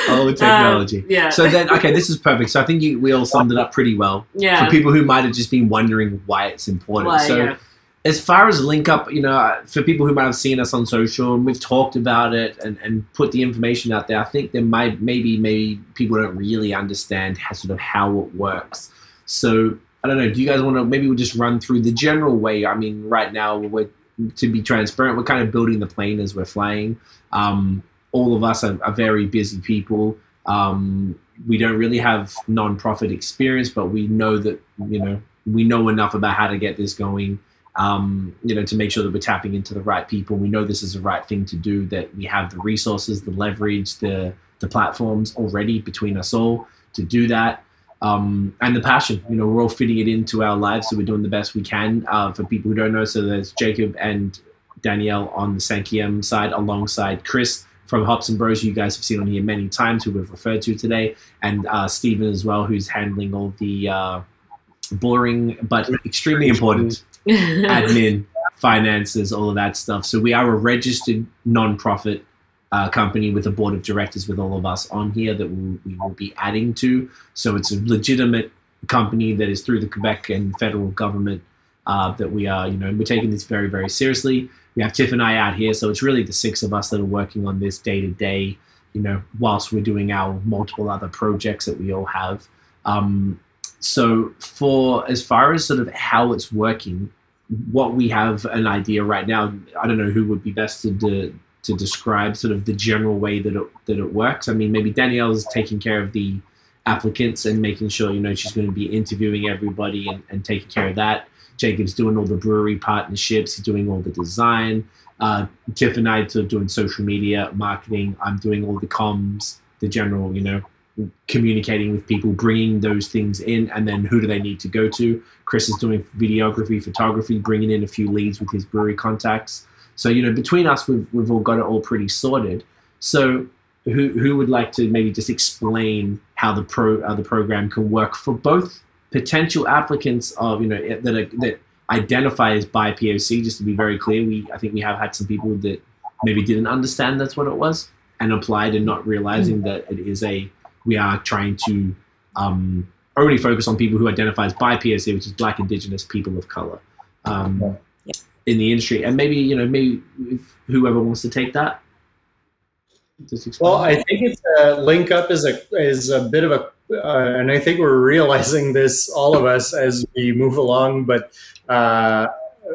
oh, technology. Um, yeah. So then, okay, this is perfect. So I think you, we all summed it up pretty well. Yeah. For people who might have just been wondering why it's important. Why, so. Yeah as far as link up, you know, for people who might have seen us on social and we've talked about it and, and put the information out there, I think there might maybe maybe people don't really understand how sort of how it works. So I don't know. Do you guys want to maybe we'll just run through the general way? I mean, right now we're to be transparent, we're kind of building the plane as we're flying. Um, all of us are, are very busy people. Um, we don't really have non-profit experience, but we know that you know we know enough about how to get this going um, you know, to make sure that we're tapping into the right people. We know this is the right thing to do. That we have the resources, the leverage, the the platforms already between us all to do that, um, and the passion. You know, we're all fitting it into our lives, so we're doing the best we can. Uh, for people who don't know, so there's Jacob and Danielle on the Cinquième side, alongside Chris from Hops and Bros. You guys have seen on here many times, who we've referred to today, and uh, Stephen as well, who's handling all the uh, boring but extremely important admin, finances, all of that stuff. So we are a registered nonprofit uh, company with a board of directors with all of us on here that we, will be adding to. So it's a legitimate company that is through the Quebec and federal government uh, that we are, you know, we're taking this very, very seriously. We have Tiff and I out here, so it's really the six of us that are working on this day to day. you know, whilst we're doing our multiple other projects that we all have. Um, so for as far as sort of how it's working, what we have an idea right now. I don't know who would be best to de- to describe sort of the general way that it that it works. I mean, maybe Danielle's taking care of the applicants and making sure you know she's going to be interviewing everybody and, and taking care of that. Jacob's doing all the brewery partnerships. He's doing all the design. Uh, Tiff and I are doing social media marketing. I'm doing all the comms, the general, you know, communicating with people, bringing those things in, and then who do they need to go to? Chris is doing videography, photography, bringing in a few leads with his brewery contacts. So you know, between us, we've we've all got it all pretty sorted. So who who would like to maybe just explain how the pro uh, the program can work for both potential applicants of you know that are, that identify as BIPOC? Just to be very clear, we I think we have had some people that maybe didn't understand that's what it was and applied and not realizing that it is a we are trying to um, only focus on people who identify as BIPOC, which is Black, Indigenous, people of color, um. In the industry. And maybe you know, maybe whoever wants to take that. Well, I think it's a link up is a is a bit of a, uh, and I think we're realizing this all of us as we move along. But uh,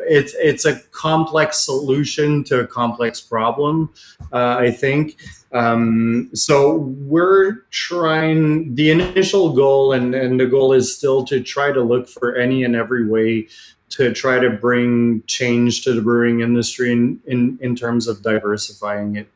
it's it's a complex solution to a complex problem. Uh, I think um, so. We're trying the initial goal, and and the goal is still to try to look for any and every way to try to bring change to the brewing industry in, in, in terms of diversifying it.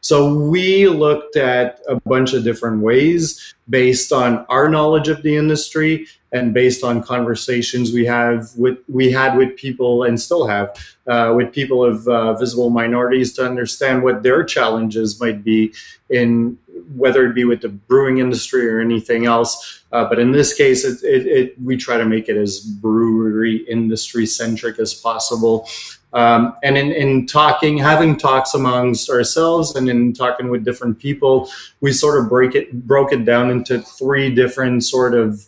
So we looked at a bunch of different ways based on our knowledge of the industry and based on conversations we have with we had with people and still have uh, with people of uh, visible minorities to understand what their challenges might be in whether it be with the brewing industry or anything else. Uh, but in this case, it, it, it, we try to make it as brewery industry centric as possible. Um, and in, in talking, having talks amongst ourselves and in talking with different people, we sort of break it, broke it down into three different sort of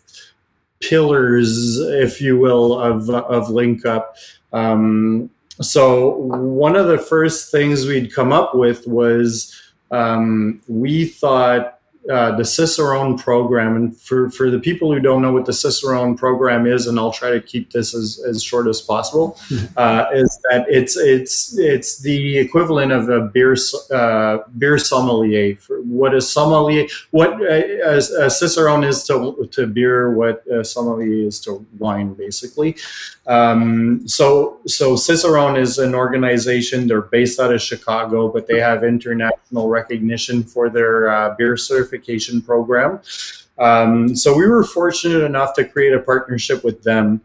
pillars, if you will, of, of link up. Um, so one of the first things we'd come up with was um, we thought uh, the Cicerone program, and for, for the people who don't know what the Cicerone program is, and I'll try to keep this as, as short as possible, mm-hmm. uh, is that it's it's it's the equivalent of a beer uh, beer sommelier. For what is sommelier? What a Cicerone is to to beer, what a sommelier is to wine, basically. Um, so so Cicerone is an organization. They're based out of Chicago, but they have international recognition for their uh, beer certification program. Um, so we were fortunate enough to create a partnership with them.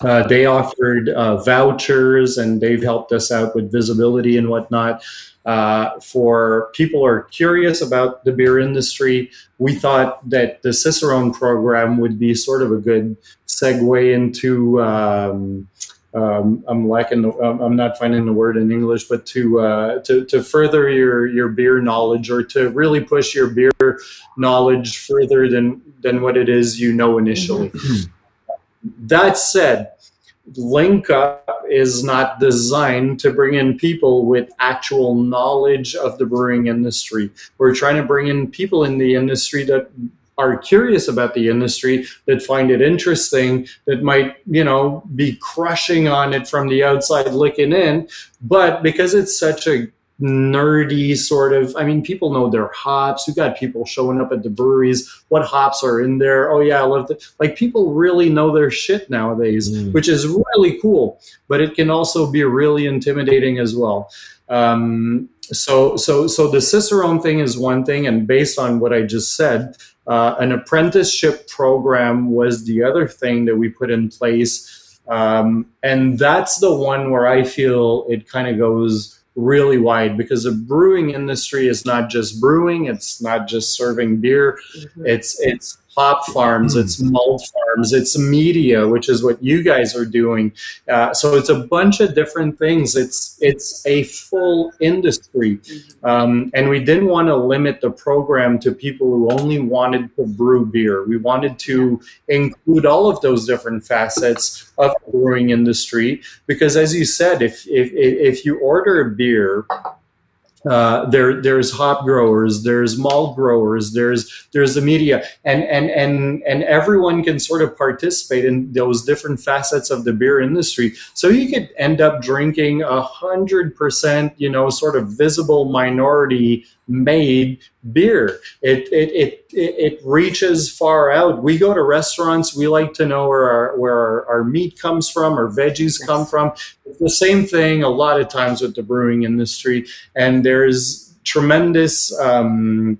Uh, they offered uh, vouchers and they've helped us out with visibility and whatnot. Uh, for people who are curious about the beer industry, we thought that the Cicerone program would be sort of a good segue into um, um, I'm lacking. The, I'm not finding the word in English, but to uh, to to further your your beer knowledge or to really push your beer knowledge further than than what it is you know initially. Mm-hmm. that said, Link Up is not designed to bring in people with actual knowledge of the brewing industry. We're trying to bring in people in the industry that are curious about the industry, that find it interesting, that might, you know, be crushing on it from the outside looking in. But because it's such a nerdy sort of i mean people know their hops you got people showing up at the breweries what hops are in there oh yeah i love it like people really know their shit nowadays mm. which is really cool but it can also be really intimidating as well um, so so so the cicerone thing is one thing and based on what i just said uh, an apprenticeship program was the other thing that we put in place. Um, and that's the one where I feel it kind of goes really wide because the brewing industry is not just brewing, it's not just serving beer, mm-hmm. it's it's hop farms, it's malt farms, it's media, which is what you guys are doing. Uh, so it's a bunch of different things. It's it's a full industry, mm-hmm. um, and we didn't want to limit the program to people who only wanted to brew beer. We wanted to include all of those different facets of the brewing industry because, as you said, if if if you order a beer uh, there there's hop growers there's malt growers there's there's the media. And and and and everyone can sort of participate in those different facets of the beer industry. So you could end up drinking a hundred percent you know sort of visible minority made beer. It, it it it reaches far out. We go to restaurants. We like to know where our where our, our meat comes from or veggies come from. It's the same thing a lot of times with the brewing industry. And there's tremendous um,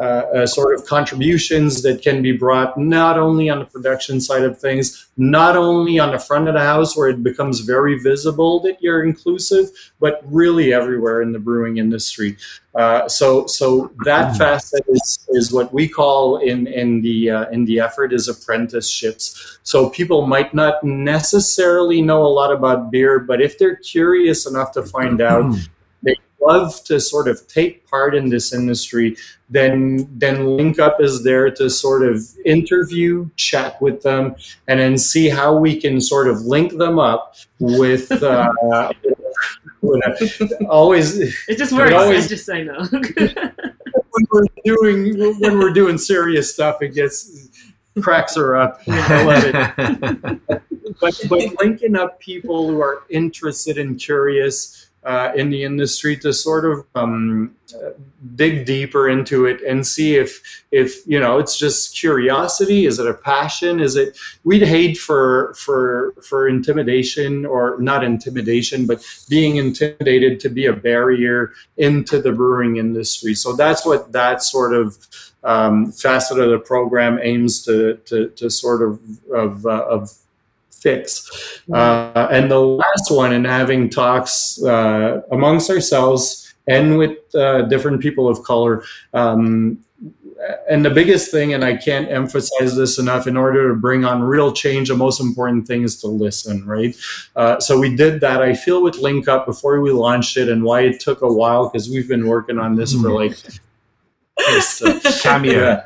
uh, uh, sort of contributions that can be brought not only on the production side of things, not only on the front of the house where it becomes very visible that you're inclusive, but really everywhere in the brewing industry. Uh, so, so that facet is, is what we call in in the uh, in the effort is apprenticeships. So people might not necessarily know a lot about beer, but if they're curious enough to find out love to sort of take part in this industry, then then Link Up is there to sort of interview, chat with them, and then see how we can sort of link them up with. Uh, always it just works. Always, I just say no. when we're doing when we're doing serious stuff, it gets cracks are up. I love it. but but linking up people who are interested and curious uh, in the industry to sort of um, uh, dig deeper into it and see if if you know it's just curiosity. Is it a passion? Is it we'd hate for for for intimidation or not intimidation but being intimidated to be a barrier into the brewing industry. So that's what that sort of um, facet of the program aims to to, to sort of of, uh, of fix. Uh, and the last one, in having talks uh, amongst ourselves and with uh, different people of color. Um, and the biggest thing, and I can't emphasize this enough, in order to bring on real change, the most important thing is to listen, right? Uh, so we did that. I feel with Link Up before we launched it, and why it took a while because we've been working on this for like. Just, uh, cameo.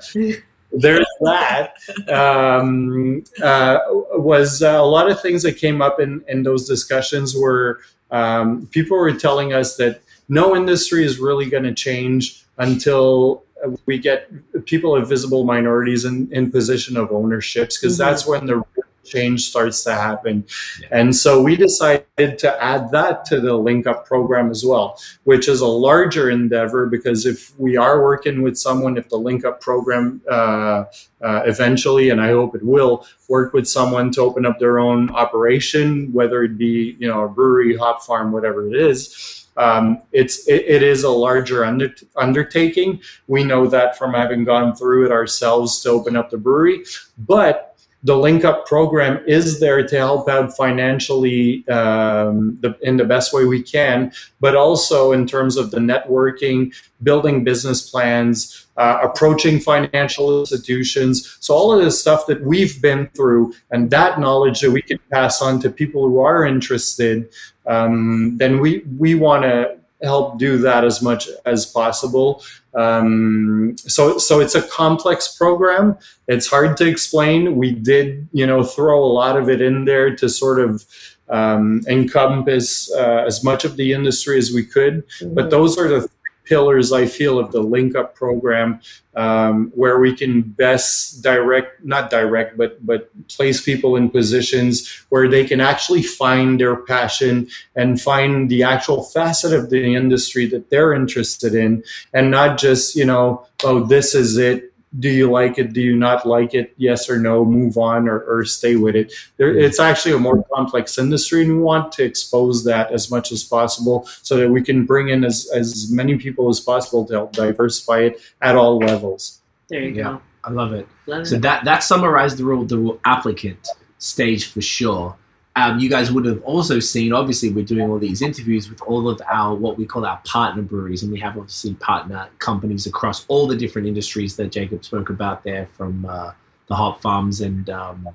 There's that. Um, uh, was uh, a lot of things that came up in, in those discussions where um, people were telling us that no industry is really going to change until we get people of visible minorities in, in position of ownerships because mm-hmm. that's when the change starts to happen. And so we decided to add that to the Link Up program as well, which is a larger endeavor because if we are working with someone, if the Link Up program uh, uh, eventually, and I hope it will, work with someone to open up their own operation, whether it be you know a brewery, hop farm, whatever it is. Um, it's it, it is a larger under, undertaking. We know that from having gone through it ourselves to open up the brewery, but the link up program is there to help out financially um, the, in the best way we can but also in terms of the networking building business plans uh, approaching financial institutions. So all of this stuff that we've been through and that knowledge that we can pass on to people who are interested um, then we we want to help do that as much as possible. Um, so, so it's a complex program. It's hard to explain. We did, you know, throw a lot of it in there to sort of um, encompass uh, as much of the industry as we could. Mm-hmm. But those are the pillars I feel of the link up program um, where we can best direct not direct but but place people in positions where they can actually find their passion and find the actual facet of the industry that they're interested in and not just you know oh this is it do you like it? Do you not like it? Yes or no, move on or, or stay with it. There, mm-hmm. it's actually a more complex industry, and we want to expose that as much as possible so that we can bring in as, as many people as possible to help diversify it at all levels. There you yeah, go. I love it. Love so it. that that summarized the role the role applicant stage for sure. Um, you guys would have also seen, obviously, we're doing all these interviews with all of our what we call our partner breweries, and we have obviously partner companies across all the different industries that Jacob spoke about there, from uh, the hop farms and um,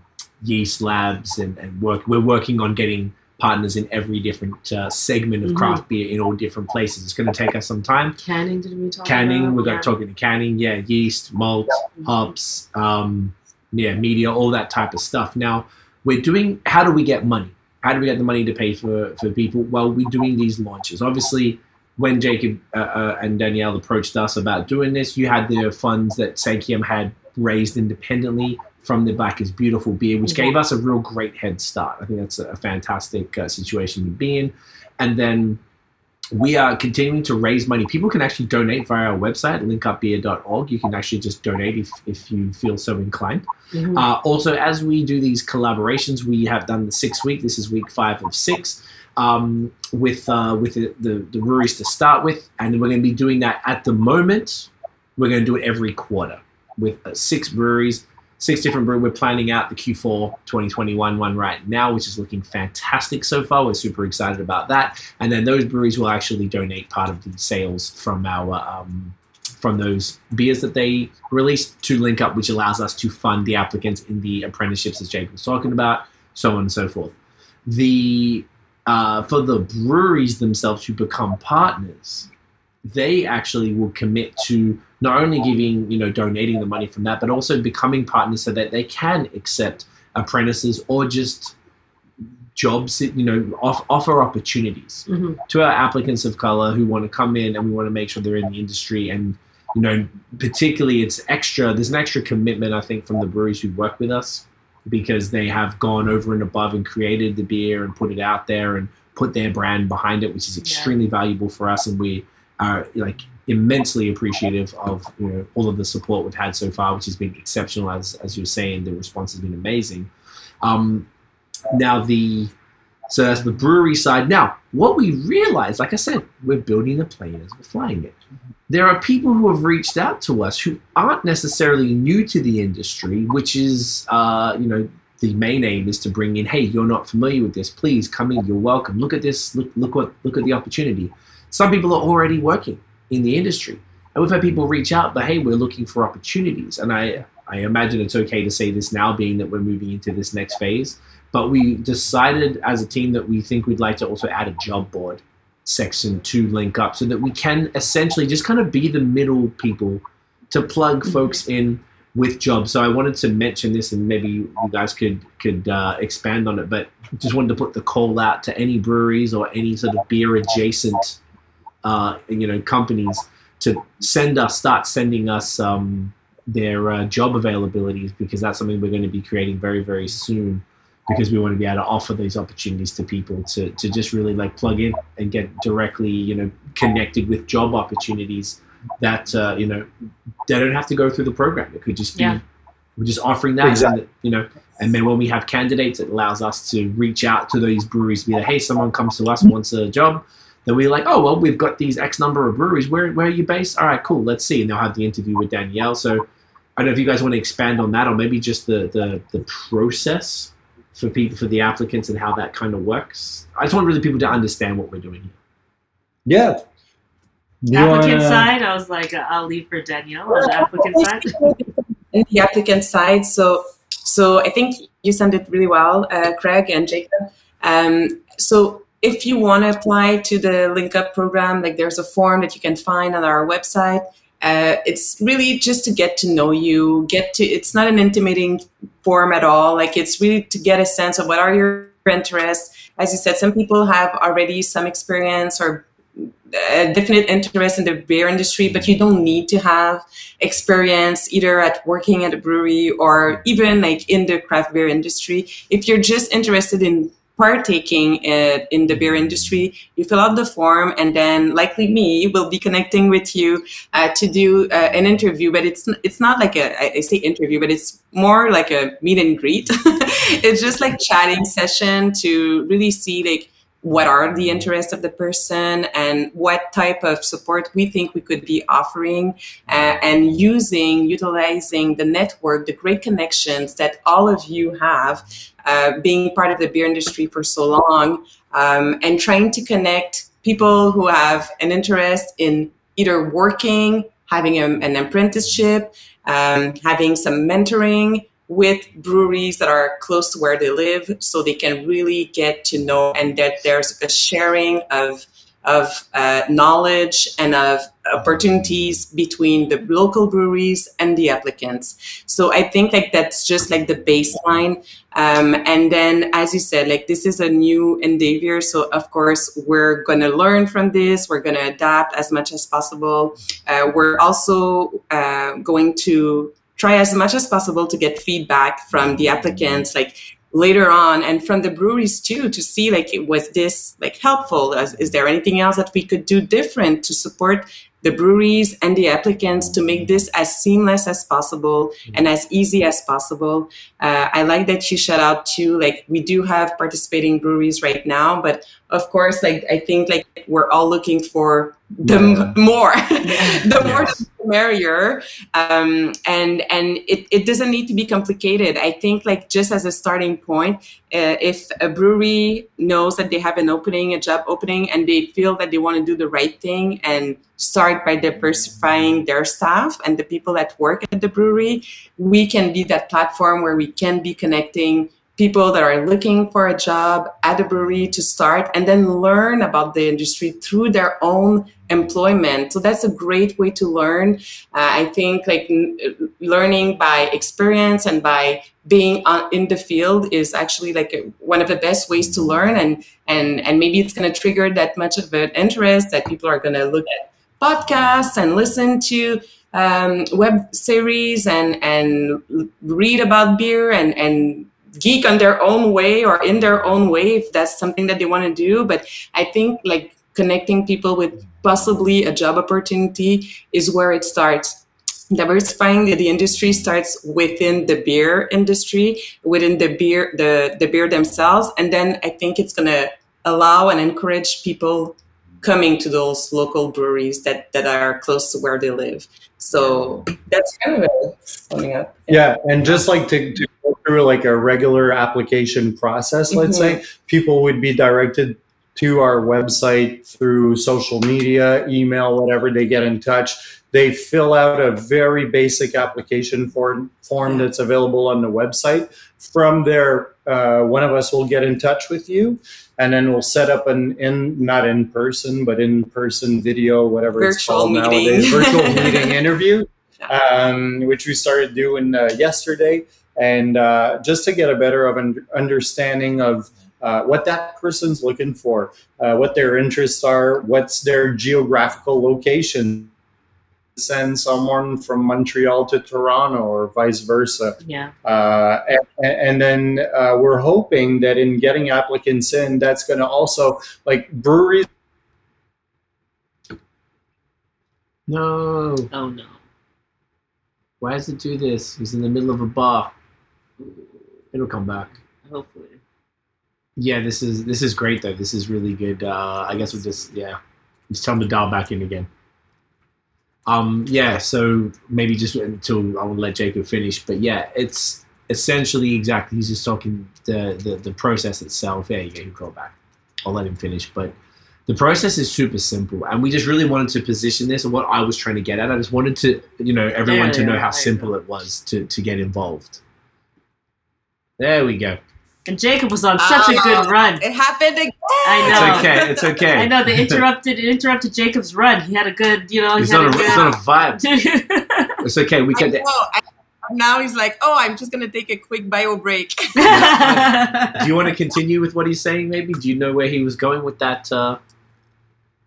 yeast labs, and, and, work. We're working on getting partners in every different uh, segment of mm-hmm. craft beer in all different places. It's going to take us some time. Canning, did we talk canning? About? We got yeah. talking to canning, yeah, yeast, malt, hops, um, yeah, media, all that type of stuff. Now we're doing how do we get money? How do we get the money to pay for for people? Well we're doing these launches. Obviously when Jacob uh, uh, and Danielle approached us about doing this, you had the funds that Cinquième had raised independently from the Black is Beautiful beer, which gave us a real great head start. I think that's a, fantastic uh, situation to be in. And then we are continuing to raise money. People can actually donate via our website, linkupbeer.org. You can actually just donate if, if you feel so inclined. Mm-hmm. Uh, also, as we do these collaborations, we have done the six week. This is week five of six um, with uh, with the, the, the, breweries to start with, and we're going to be doing that at the moment. We're going to do it every quarter with uh, six breweries six different brew. We're planning out the Q4 2021 one right now, which is looking fantastic so far. We're super excited about that. And then those breweries will actually donate part of the sales from our um, from those beers that they release to link up, which allows us to fund the applicants in the apprenticeships as Jake was talking about, so on and so forth. The uh, for the breweries themselves to become partners, they actually will commit to not only giving, you know, donating the money from that, but also becoming partners so that they can accept apprentices or just jobs, you know, off, offer opportunities mm-hmm. to our applicants of color who want to come in and we want to make sure they're in the industry. And, you know, particularly it's extra, there's an extra commitment, I think, from the breweries who work with us because they have gone over and above and created the beer and put it out there and put their brand behind it, which is extremely yeah. valuable for us. And we are like immensely appreciative of you know all of the support we've had so far, which has been exceptional. As as you're saying, the response has been amazing. Um, now the so that's the brewery side. Now, what we realize, like I said, we're building the plane as we're flying it. There are people who have reached out to us who aren't necessarily new to the industry, which is, uh, you know, the main aim is to bring in, hey, you're not familiar with this, please come in, you're welcome. Look at this, look, look what, look at the opportunity. Some people are already working in the industry. And we've had people reach out, but hey, we're looking for opportunities. And I, I imagine it's okay to say this now, being that we're moving into this next phase. But we decided as a team that we think we'd like to also add a job board section to link up so that we can essentially just kind of be the middle people to plug mm-hmm. folks in with jobs. So I wanted to mention this, and maybe you guys could could uh, expand on it. But just wanted to put the call out to any breweries or any sort of beer adjacent uh, you know companies to send us start sending us um, their uh, job availabilities because that's something we're going to be creating very very soon because we want to be able to offer these opportunities to people to, to just really like plug in and get directly you know connected with job opportunities that uh, you know they don't have to go through the program it could just be yeah. we're just offering that exactly. and, you know and then when we have candidates it allows us to reach out to those breweries be like hey someone comes to us wants a job then we're like, oh well, we've got these X number of breweries. Where where are you based? All right, cool. Let's see. And they'll have the interview with Danielle. So I don't know if you guys want to expand on that, or maybe just the the, the process for people for the applicants and how that kind of works. I just want really people to understand what we're doing here. Yeah. You applicant wanna... side, I was like, uh, I'll leave for Danielle on the applicant side. the applicant side, so so I think you summed it really well, uh, Craig and Jacob. Um, so if you want to apply to the link up program like there's a form that you can find on our website. Uh, it's really just to get to know you get to it's not an intimidating form at all. Like it's really to get a sense of what are your interests. As you said some people have already some experience or a definite interest in the beer industry, but you don't need to have experience either at working at a brewery or even like in the craft beer industry. If you're just interested in partaking in the beer industry, you fill out the form, and then, likely me, will be connecting with you uh, to do uh, an interview. But it's it's not like a I say interview, but it's more like a meet and greet. it's just like chatting session to really see like what are the interests of the person and what type of support we think we could be offering uh, and using utilizing the network the great connections that all of you have uh, being part of the beer industry for so long um, and trying to connect people who have an interest in either working having a, an apprenticeship um, having some mentoring with breweries that are close to where they live so they can really get to know and that there's a sharing of of uh, knowledge and of opportunities between the local breweries and the applicants. So I think like that's just like the baseline. Um, and then, as you said, like this is a new endeavor. So of course we're to learn from this. We're to adapt as much as possible. Uh, we're also uh, going to try as much as possible to get feedback from the applicants, like later on and from the breweries too to see like was this like helpful is there anything else that we could do different to support the breweries and the applicants to make this as seamless as possible and as easy as possible. Uh, I like that you shout out to like we do have participating breweries right now, but of course, like I think like we're all looking for the yeah. more, the more yes. the merrier, um, and and it, it doesn't need to be complicated. I think like just as a starting point, uh, if a brewery knows that they have an opening, a job opening, and they feel that they want to do the right thing and start by diversifying their staff and the people that work at the brewery, we can be that platform where we can be connecting people that are looking for a job at a brewery to start and then learn about the industry through their own employment. So that's a great way to learn. Uh, i think like n- learning by experience and by being on, in the field is actually like one of the best ways to learn and and and maybe it's going to trigger that much of an interest that people are going to look at podcasts and listen to um, web series and and read about beer and and geek on their own way or in their own way if that's something that they want to do. But i think like connecting people with possibly a job opportunity is where it starts. Diversifying the, the industry starts within the beer industry within the beer the, the beer themselves. And then i think it's going to allow and encourage people coming to those local breweries that that are close to where they live so that's kind of it summing up yeah and just like to, to through like a regular application process, let's mm-hmm. say, people would be directed to our website through social media, email, whatever. They get in touch. They fill out a very basic application form, form that's available on the website. From there, uh, one of us will get in touch with you, and then we'll set up an in not in person, but in person video, whatever virtual it's called meeting. nowadays, virtual meeting interview, um, which we started doing uh, yesterday and uh, just to get a better of an understanding of uh, what that person's looking for, uh, what their interests are, what's their geographical location. Send someone from Montreal to Toronto or vice versa. Yeah. Uh, and, and, then uh, we're hoping that in getting applicants in, that's going to also like breweries. No. Oh no. Why does it do this? He's in the middle of a bar. It'll come back. Hopefully. Yeah, this is this is great though. This is really good. Uh, I guess we'll just yeah, just tell him to dial back in again. Um, yeah, so maybe just until I want to let Jacob finish, but yeah, it's essentially exactly. He's just talking the the, the process itself. Yeah, you can call back. I'll let him finish, but the process is super simple, and we just really wanted to position this. And what I was trying to get at, I just wanted to you know everyone yeah, to yeah, know how simple it was to to get involved. There we go. And Jacob was on such a good oh, run. It happened again. I know. It's okay. It's okay. I know. They interrupted. It interrupted Jacob's run. He had a good, you know. He he's, had on a, a, he's on a vibe. it's okay. We can. I, now he's like, oh, I'm just gonna take a quick bio break. Do you want to continue with what he's saying? Maybe. Do you know where he was going with that? Uh,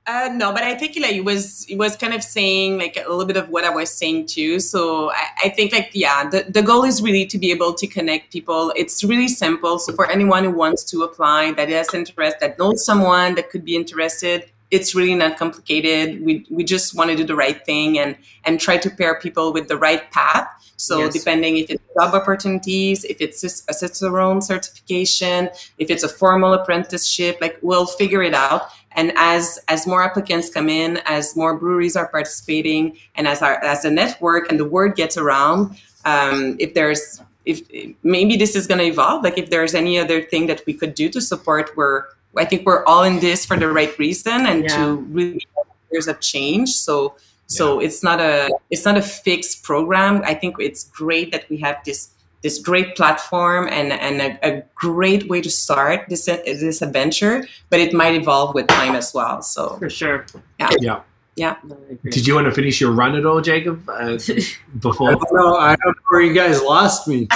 uh, no, but I think like it was it was kind of saying like a little bit of what I was saying too. So I, I think like yeah, the, the goal is really to be able to connect people. It's really simple. So for anyone who wants to apply, that has interest, that knows someone that could be interested, it's really not complicated. We we just want to do the right thing and and try to pair people with the right path. So yes. depending if it's job opportunities, if it's a Cicerone certification, if it's a formal apprenticeship, like we'll figure it out and as as more applicants come in as more breweries are participating and as our as the network and the word gets around um, if there's if maybe this is going to evolve like if there's any other thing that we could do to support we're i think we're all in this for the right reason and yeah. to really years of change so so yeah. it's not a it's not a fixed program i think it's great that we have this this great platform and and a, a, great way to start this this adventure. But it might evolve with time as well. So for sure, yeah, yeah. Yeah. Did you want to finish your run at all, Jacob? Uh, before I don't know. I don't know where you guys lost me.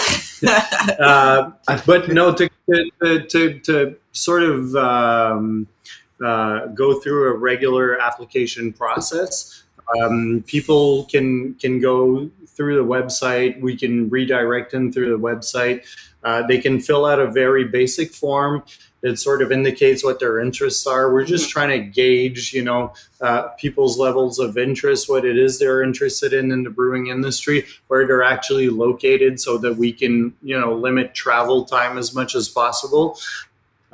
uh, but no, to to, to, to sort of um, uh, go through a regular application process. Um, people can can go through the website. We can redirect them through the website. Uh, they can fill out a very basic form that sort of indicates what their interests are. We're just trying to gauge, you know, uh, people's levels of interest, what it is they're interested in in the brewing industry, where they're actually located, so that we can, you know, limit travel time as much as possible.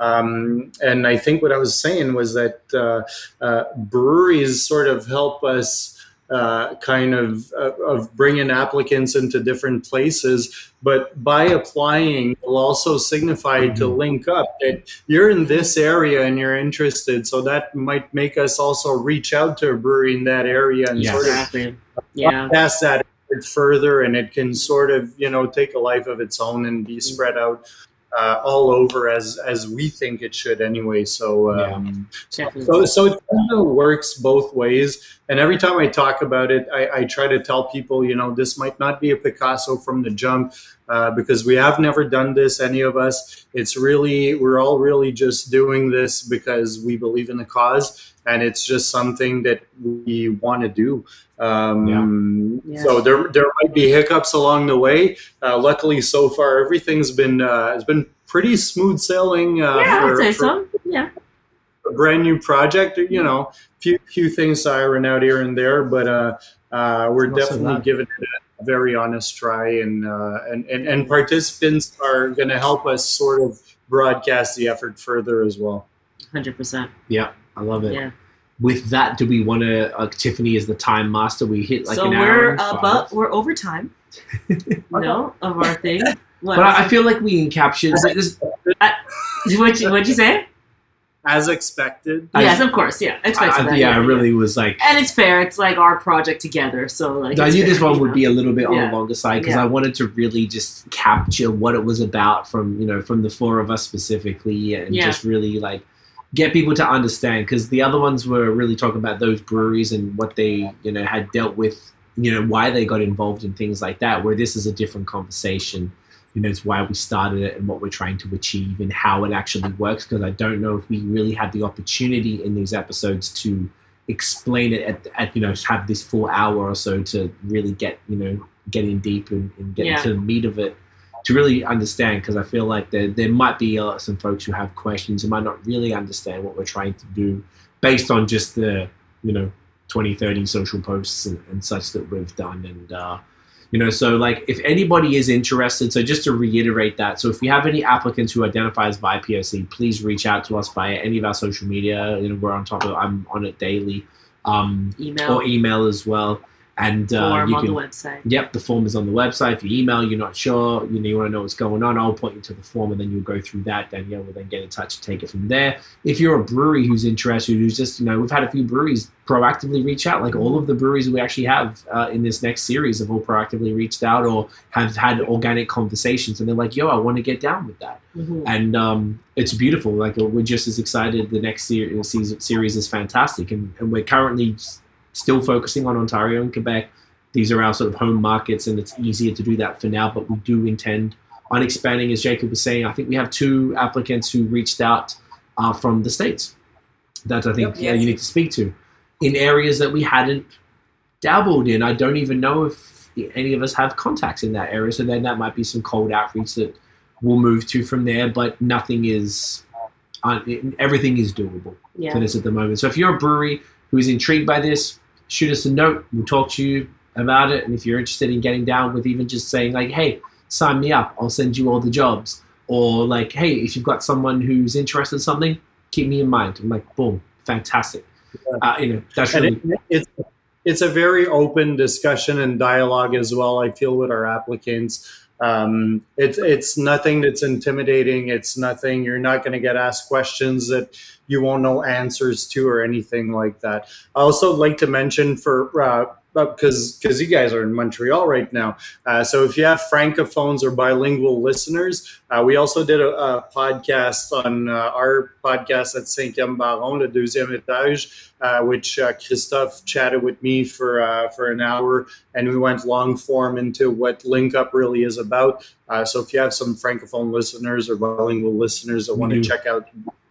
Um, and I think what I was saying was that uh, uh, breweries sort of help us uh, kind of uh, of bringing applicants into different places. But by applying, will also signify mm-hmm. to link up that you're in this area and you're interested. So that might make us also reach out to a brewery in that area and yes. sort exactly. of yeah. pass that further, and it can sort of you know take a life of its own and be mm-hmm. spread out uh, all over as as we think it should anyway. So um, yeah. so, so it kind of works both ways. And every time I talk about it, I, I, try to tell people, you know, this might not be a Picasso from the jump uh, because we have never done this, any of us. It's really we're all really just doing this because we believe in the cause, and it's just something that we want to do. Um, yeah. So there, there might be hiccups along the way. Uh, luckily, so far everything's been uh, has been pretty smooth sailing. Uh, yeah, for, I'd say so. Yeah. A brand new project, you know, few few things siren out here and there, but uh, uh, we're definitely giving it a very honest try, and uh, and, and and participants are going to help us sort of broadcast the effort further as well. Hundred percent. Yeah, I love it. Yeah with that, do we want to? Uh, Tiffany is the time master. We hit like so an hour. So we're about we're over time. no, of our thing. What but I, I feel like we encaptured this. I, what you what'd you say? As expected. Yes, of course. Yeah, expected. I, yeah, I really yeah. was like. And it's fair. It's like our project together. So like. I knew this one would know? be a little bit on yeah. the longer side because yeah. I wanted to really just capture what it was about from you know from the four of us specifically and just really like get people to understand because the other ones were really talking about those breweries and what they you know had dealt with you know why they got involved in things like that where this is a different conversation. You know it's why we started it and what we're trying to achieve and how it actually works because i don't know if we really had the opportunity in these episodes to explain it at, at you know have this full hour or so to really get you know get in deep and, and get yeah. into the meat of it to really understand because I feel like there, there might be uh, some folks who have questions who might not really understand what we're trying to do based on just the you know 20 30 social posts and, and such that we've done. And uh, you know so like if anybody is interested so just to reiterate that so if you have any applicants who identify as BIPOC please reach out to us via any of our social media. You know we're on top of I'm on it daily um, email. or email as well and uh, form you can, the website. Yep, the form is on the website. If you email, you're not sure, you know, you want to know what's going on, I'll point you to the form, and then you'll go through that. Danielle will then get in touch and take it from there. If you're a brewery who's interested, who's just, you know, we've had a few breweries proactively reach out. Like all of the breweries we actually have uh, in this next series have all proactively reached out or have had organic conversations, and they're like, "Yo, I want to get down with that," mm-hmm. and um, it's beautiful. Like we're just as excited. The next series, series is fantastic, and, and we're currently still focusing on Ontario and Quebec. These are our sort of home markets, and it's easier to do that for now. But we do intend on expanding, as Jacob was saying. I think we have two applicants who reached out uh, from the states that I think yep, uh, you need to speak to in areas that we hadn't dabbled in. I don't even know if any of us have contacts in that area, so then that might be some cold outreach that we'll move to from there. But nothing is, uh, everything is doable yeah. for this at the moment. So if you're a brewery who is intrigued by this, shoot us a note. We'll talk to you about it. And if you're interested in getting down with even just saying like, hey, sign me up. I'll send you all the jobs. Or like, hey, if you've got someone who's interested in something, keep me in mind. I'm like, boom, fantastic. Yeah. Uh, you know, that's really. It, it's, it's a very open discussion and dialogue as well. I feel with our applicants. Um, it's it's nothing that's intimidating. It's nothing. You're not going to get asked questions that you won't know answers to or anything like that. I also like to mention for uh, because because you guys are in Montreal right now. Uh, so if you have francophones or bilingual listeners, uh, we also did a, a podcast on uh, our podcast at Cinquième Baron, le deuxième étage, uh, which uh, Christophe chatted with me for uh, for an hour, and we went long form into what Link Up really is about. so if you have some francophone listeners or bilingual listeners that want to check out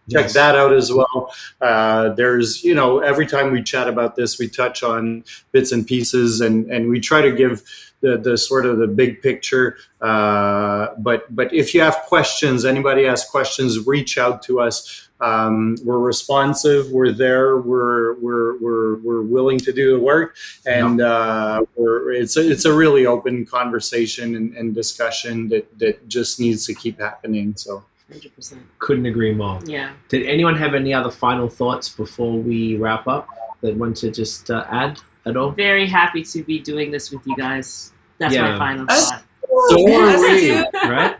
check yes. that out as well. Uh, there's, you know, every time we chat about this, we touch on bits and pieces, and and we try to give the the sort of the big picture. Uh, but but if you have questions, anybody has questions, reach out to us. Um, we're responsive. We're there. We're we're we're we're willing to do the work, and uh, we're it's a, it's a really open conversation and, and discussion that that just needs to keep happening. So. 100%. Couldn't agree more. Yeah. Did anyone have any other final thoughts before we wrap up that want to just uh, add at all? Very happy to be doing this with you guys. That's yeah. my final thought. So are we, right?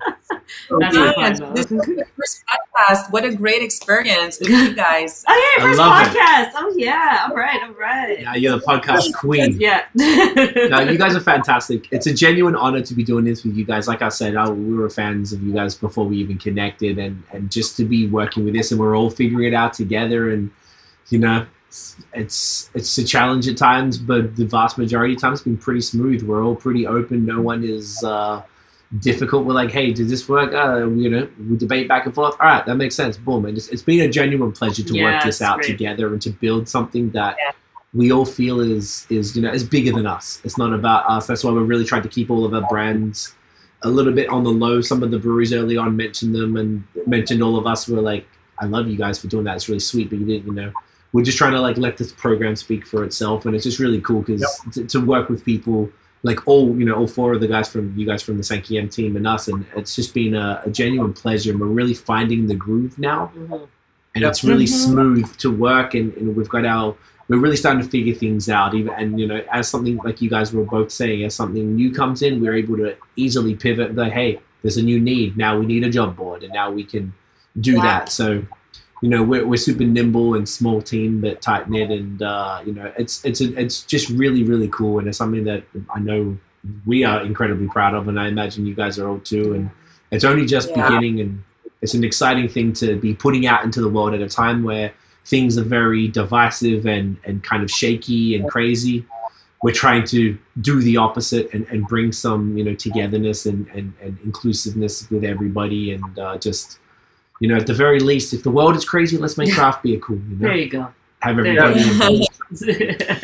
That's yes, this first podcast. What a great experience with you guys. oh yeah, first podcast. It. Oh yeah, all right, all right. Yeah, you're the podcast queen. yeah. no, you guys are fantastic. It's a genuine honor to be doing this with you guys. Like I said, I, we were fans of you guys before we even connected, and and just to be working with this, and we're all figuring it out together, and you know. It's it's a challenge at times, but the vast majority of times it's been pretty smooth. We're all pretty open. No one is uh, difficult. We're like, hey, does this work? Uh, you know, we debate back and forth. All right, that makes sense. Boom. And it's, it's been a genuine pleasure to yeah, work this out great. together and to build something that yeah. we all feel is is you know is bigger than us. It's not about us. That's why we're really trying to keep all of our brands a little bit on the low. Some of the breweries early on mentioned them and mentioned all of us. We're like, I love you guys for doing that. It's really sweet, but you didn't, you know. We're just trying to like let this program speak for itself, and it's just really cool because yep. to, to work with people like all you know all four of the guys from you guys from the Cinquième team and us, and it's just been a, a genuine pleasure. And we're really finding the groove now, mm-hmm. and yep. it's really mm-hmm. smooth to work. And, and, we've got our we're really starting to figure things out. Even and you know as something like you guys were both saying, as something new comes in, we're able to easily pivot. And like, hey, there's a new need now. We need a job board, and now we can do that. So you know we're, we're super nimble and small team but tight knit and uh, you know it's it's a, it's just really really cool and it's something that I know we are incredibly proud of and I imagine you guys are all too and it's only just yeah. beginning and it's an exciting thing to be putting out into the world at a time where things are very divisive and and kind of shaky and crazy we're trying to do the opposite and, and bring some you know togetherness and, and, and inclusiveness with everybody and uh, just you know, at the very least, if the world is crazy, let's make craft beer cool. You know? There you go. Have everybody,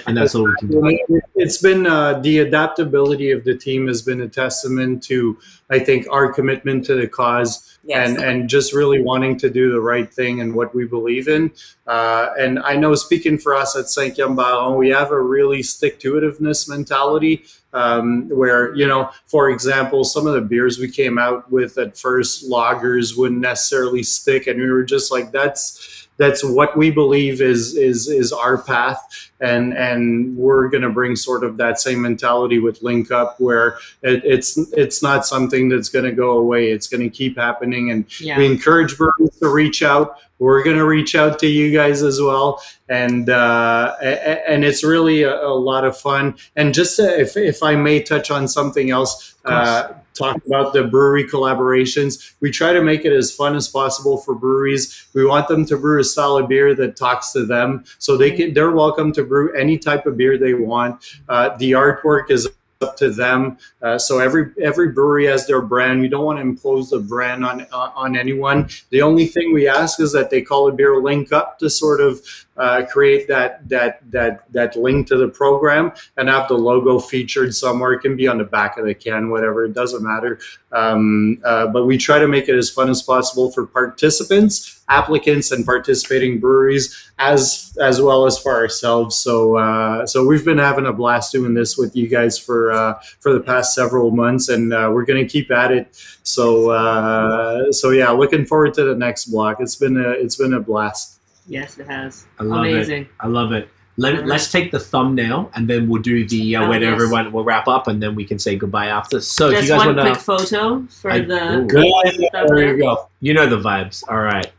and that's all we can do. It's been uh, the adaptability of the team has been a testament to, I think, our commitment to the cause yes. and and just really wanting to do the right thing and what we believe in. Uh, and I know, speaking for us at Cinquième Baron, we have a really stick to itiveness mentality um, where you know for example some of the beers we came out with at first lagers wouldn't necessarily stick and we were just like that's that's what we believe is is is our path. And and we're going to bring sort of that same mentality with link up where it, it's it's not something that's going to go away. It's going to keep happening. And yeah. we encourage breweries to reach out. We're going to reach out to you guys as well. And uh, and it's really a, a, lot of fun. And just to, if, if i may touch on something else uh, talk about the brewery collaborations. We try to make it as fun as possible for breweries. We want them to brew a of beer that talks to them, so they can. They're welcome to brew any type of beer they want. Uh, the artwork is up to them. Uh, so every every brewery has their brand. We don't want to impose a brand on uh, on anyone. The only thing we ask is that they call a beer link up to sort of uh, create that that that that link to the program and have the logo featured somewhere. It can be on the back of the can, whatever. It doesn't matter. Um, uh, but we try to make it as fun as possible for participants, applicants, and participating breweries, as as well as for ourselves. So uh, so we've been having a blast doing this with you guys for uh, for the past several months, and uh, we're going to keep at it. So uh, so yeah, looking forward to the next block. It's been a it's been a blast. Yes, it has. I love Amazing. it. I love it. Let, us take the thumbnail and then we'll do the uh, oh, when yes. everyone will wrap up and then we can say goodbye after. So Just if you guys one want quick photo for I, the. Ooh, there you go. You know the vibes. All right.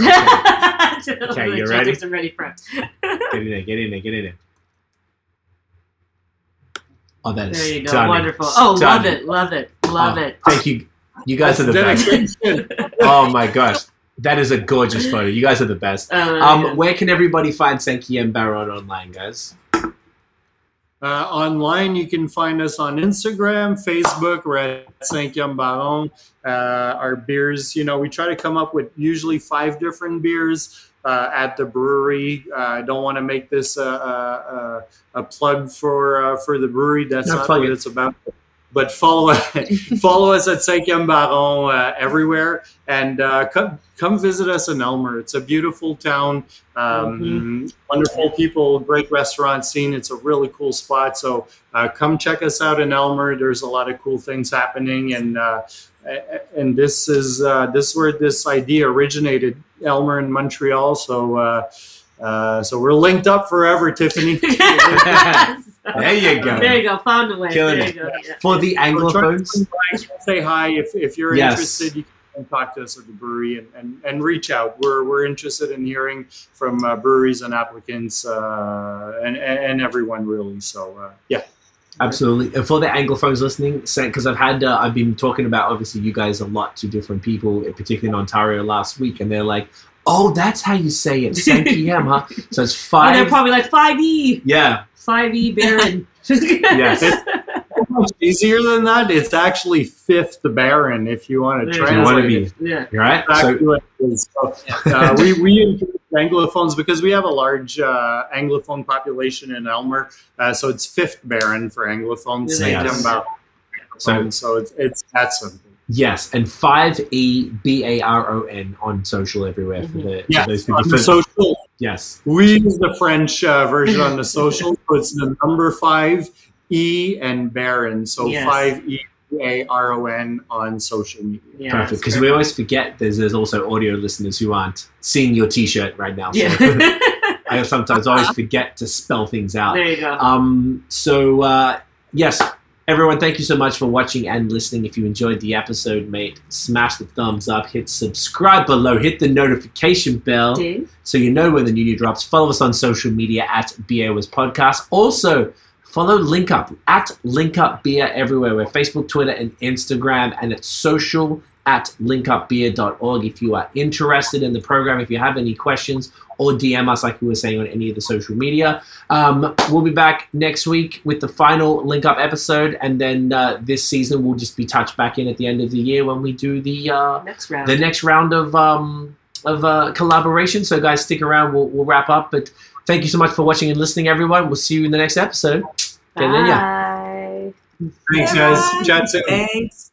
Okay, okay you ready? ready front. get in there. Get in there. Get in there. Oh, that is There you go. stunning. Wonderful. Oh, love it. Love it. Love Oh, it. Thank you. You guys are the best. Oh my gosh. That is a gorgeous photo. You guys are the best. Oh, Um, yeah. where can everybody find Cinquième Baron online, guys? Uh, online, you can find us on Instagram, Facebook. We're at Cinquième Baron. Uh, our beers, you know, we try to come up with usually five different beers uh, at the brewery. Uh, I don't want to make this a, a, a, a plug for uh, for the brewery. That's No, not what it. it's about. But follow follow us at Cinquième Baron uh, everywhere, and uh, come come visit us in Aylmer. It's a beautiful town. Um, Wonderful people, great restaurant scene. It's a really cool spot. So uh, come check us out in Aylmer. There's a lot of cool things happening, and uh, and this is uh, this is where this idea originated, Aylmer in Montreal. So uh, uh, so we're linked up forever, Tiffany. Yes. There you go. There you go. Found a way. Killing there it. you go. Yeah. For the We're trying to Anglophones, say hi if, if you're Yes. interested. You can talk to us at the brewery and, and, and reach out. We're, we're interested in hearing from uh, breweries and applicants uh, and, and and everyone really. So uh, yeah. absolutely. And for the Anglophones listening, because I've had, uh, I've been talking about obviously you guys a lot to different people, particularly in Ontario last week, and they're like, "Oh, that's how you say it, Cinquième, huh?" So it's 5. Oh, they're probably like 5E. yeah, 5E Baron. Yes. Much easier than that. It's actually fifth Baron if you want to If you wanna it. be- yeah. you're right. So what it is. So, uh, we we encourage Anglophones because we have a large uh, Anglophone population in Aylmer, uh, so it's fifth Baron for Anglophones. Yes. Saint So- so it's it's that simple. Yes, and five E B A R O N on social everywhere for the Yeah, for those on the social, yes, we use the French uh, version on the social, so it's the number five E and Baron, so Yes. five E A R O N on social media. Yeah, perfect. Because we always forget there's there's also audio listeners who aren't seeing your T-shirt right now. So Yeah. I sometimes always forget to spell things out. there you go. Um, so uh, yes, everyone, thank you so much for watching and listening. If you enjoyed the episode, mate, smash the thumbs up, hit subscribe below, hit the notification bell Ding. so you know when the new new drops. Follow us on social media at BA was podcast. Also. Follow Link Up at Link Up Beer everywhere. We're Facebook, Twitter, and Instagram, and it's social at linkupbeer.org. If you are interested in the program, if you have any questions, or DM us like we were saying on any of the social media. Um, we'll be back next week with the final link up episode, and then uh, this season we'll just be touched back in at the end of the year when we do the uh, Next round. the next round of um, of uh, collaboration. So guys, stick around. We'll, we'll wrap up. But thank you so much for watching and listening, everyone. We'll see you in the next episode. Okay, then, yeah. Bye. Thanks, guys. Chat soon. Thanks.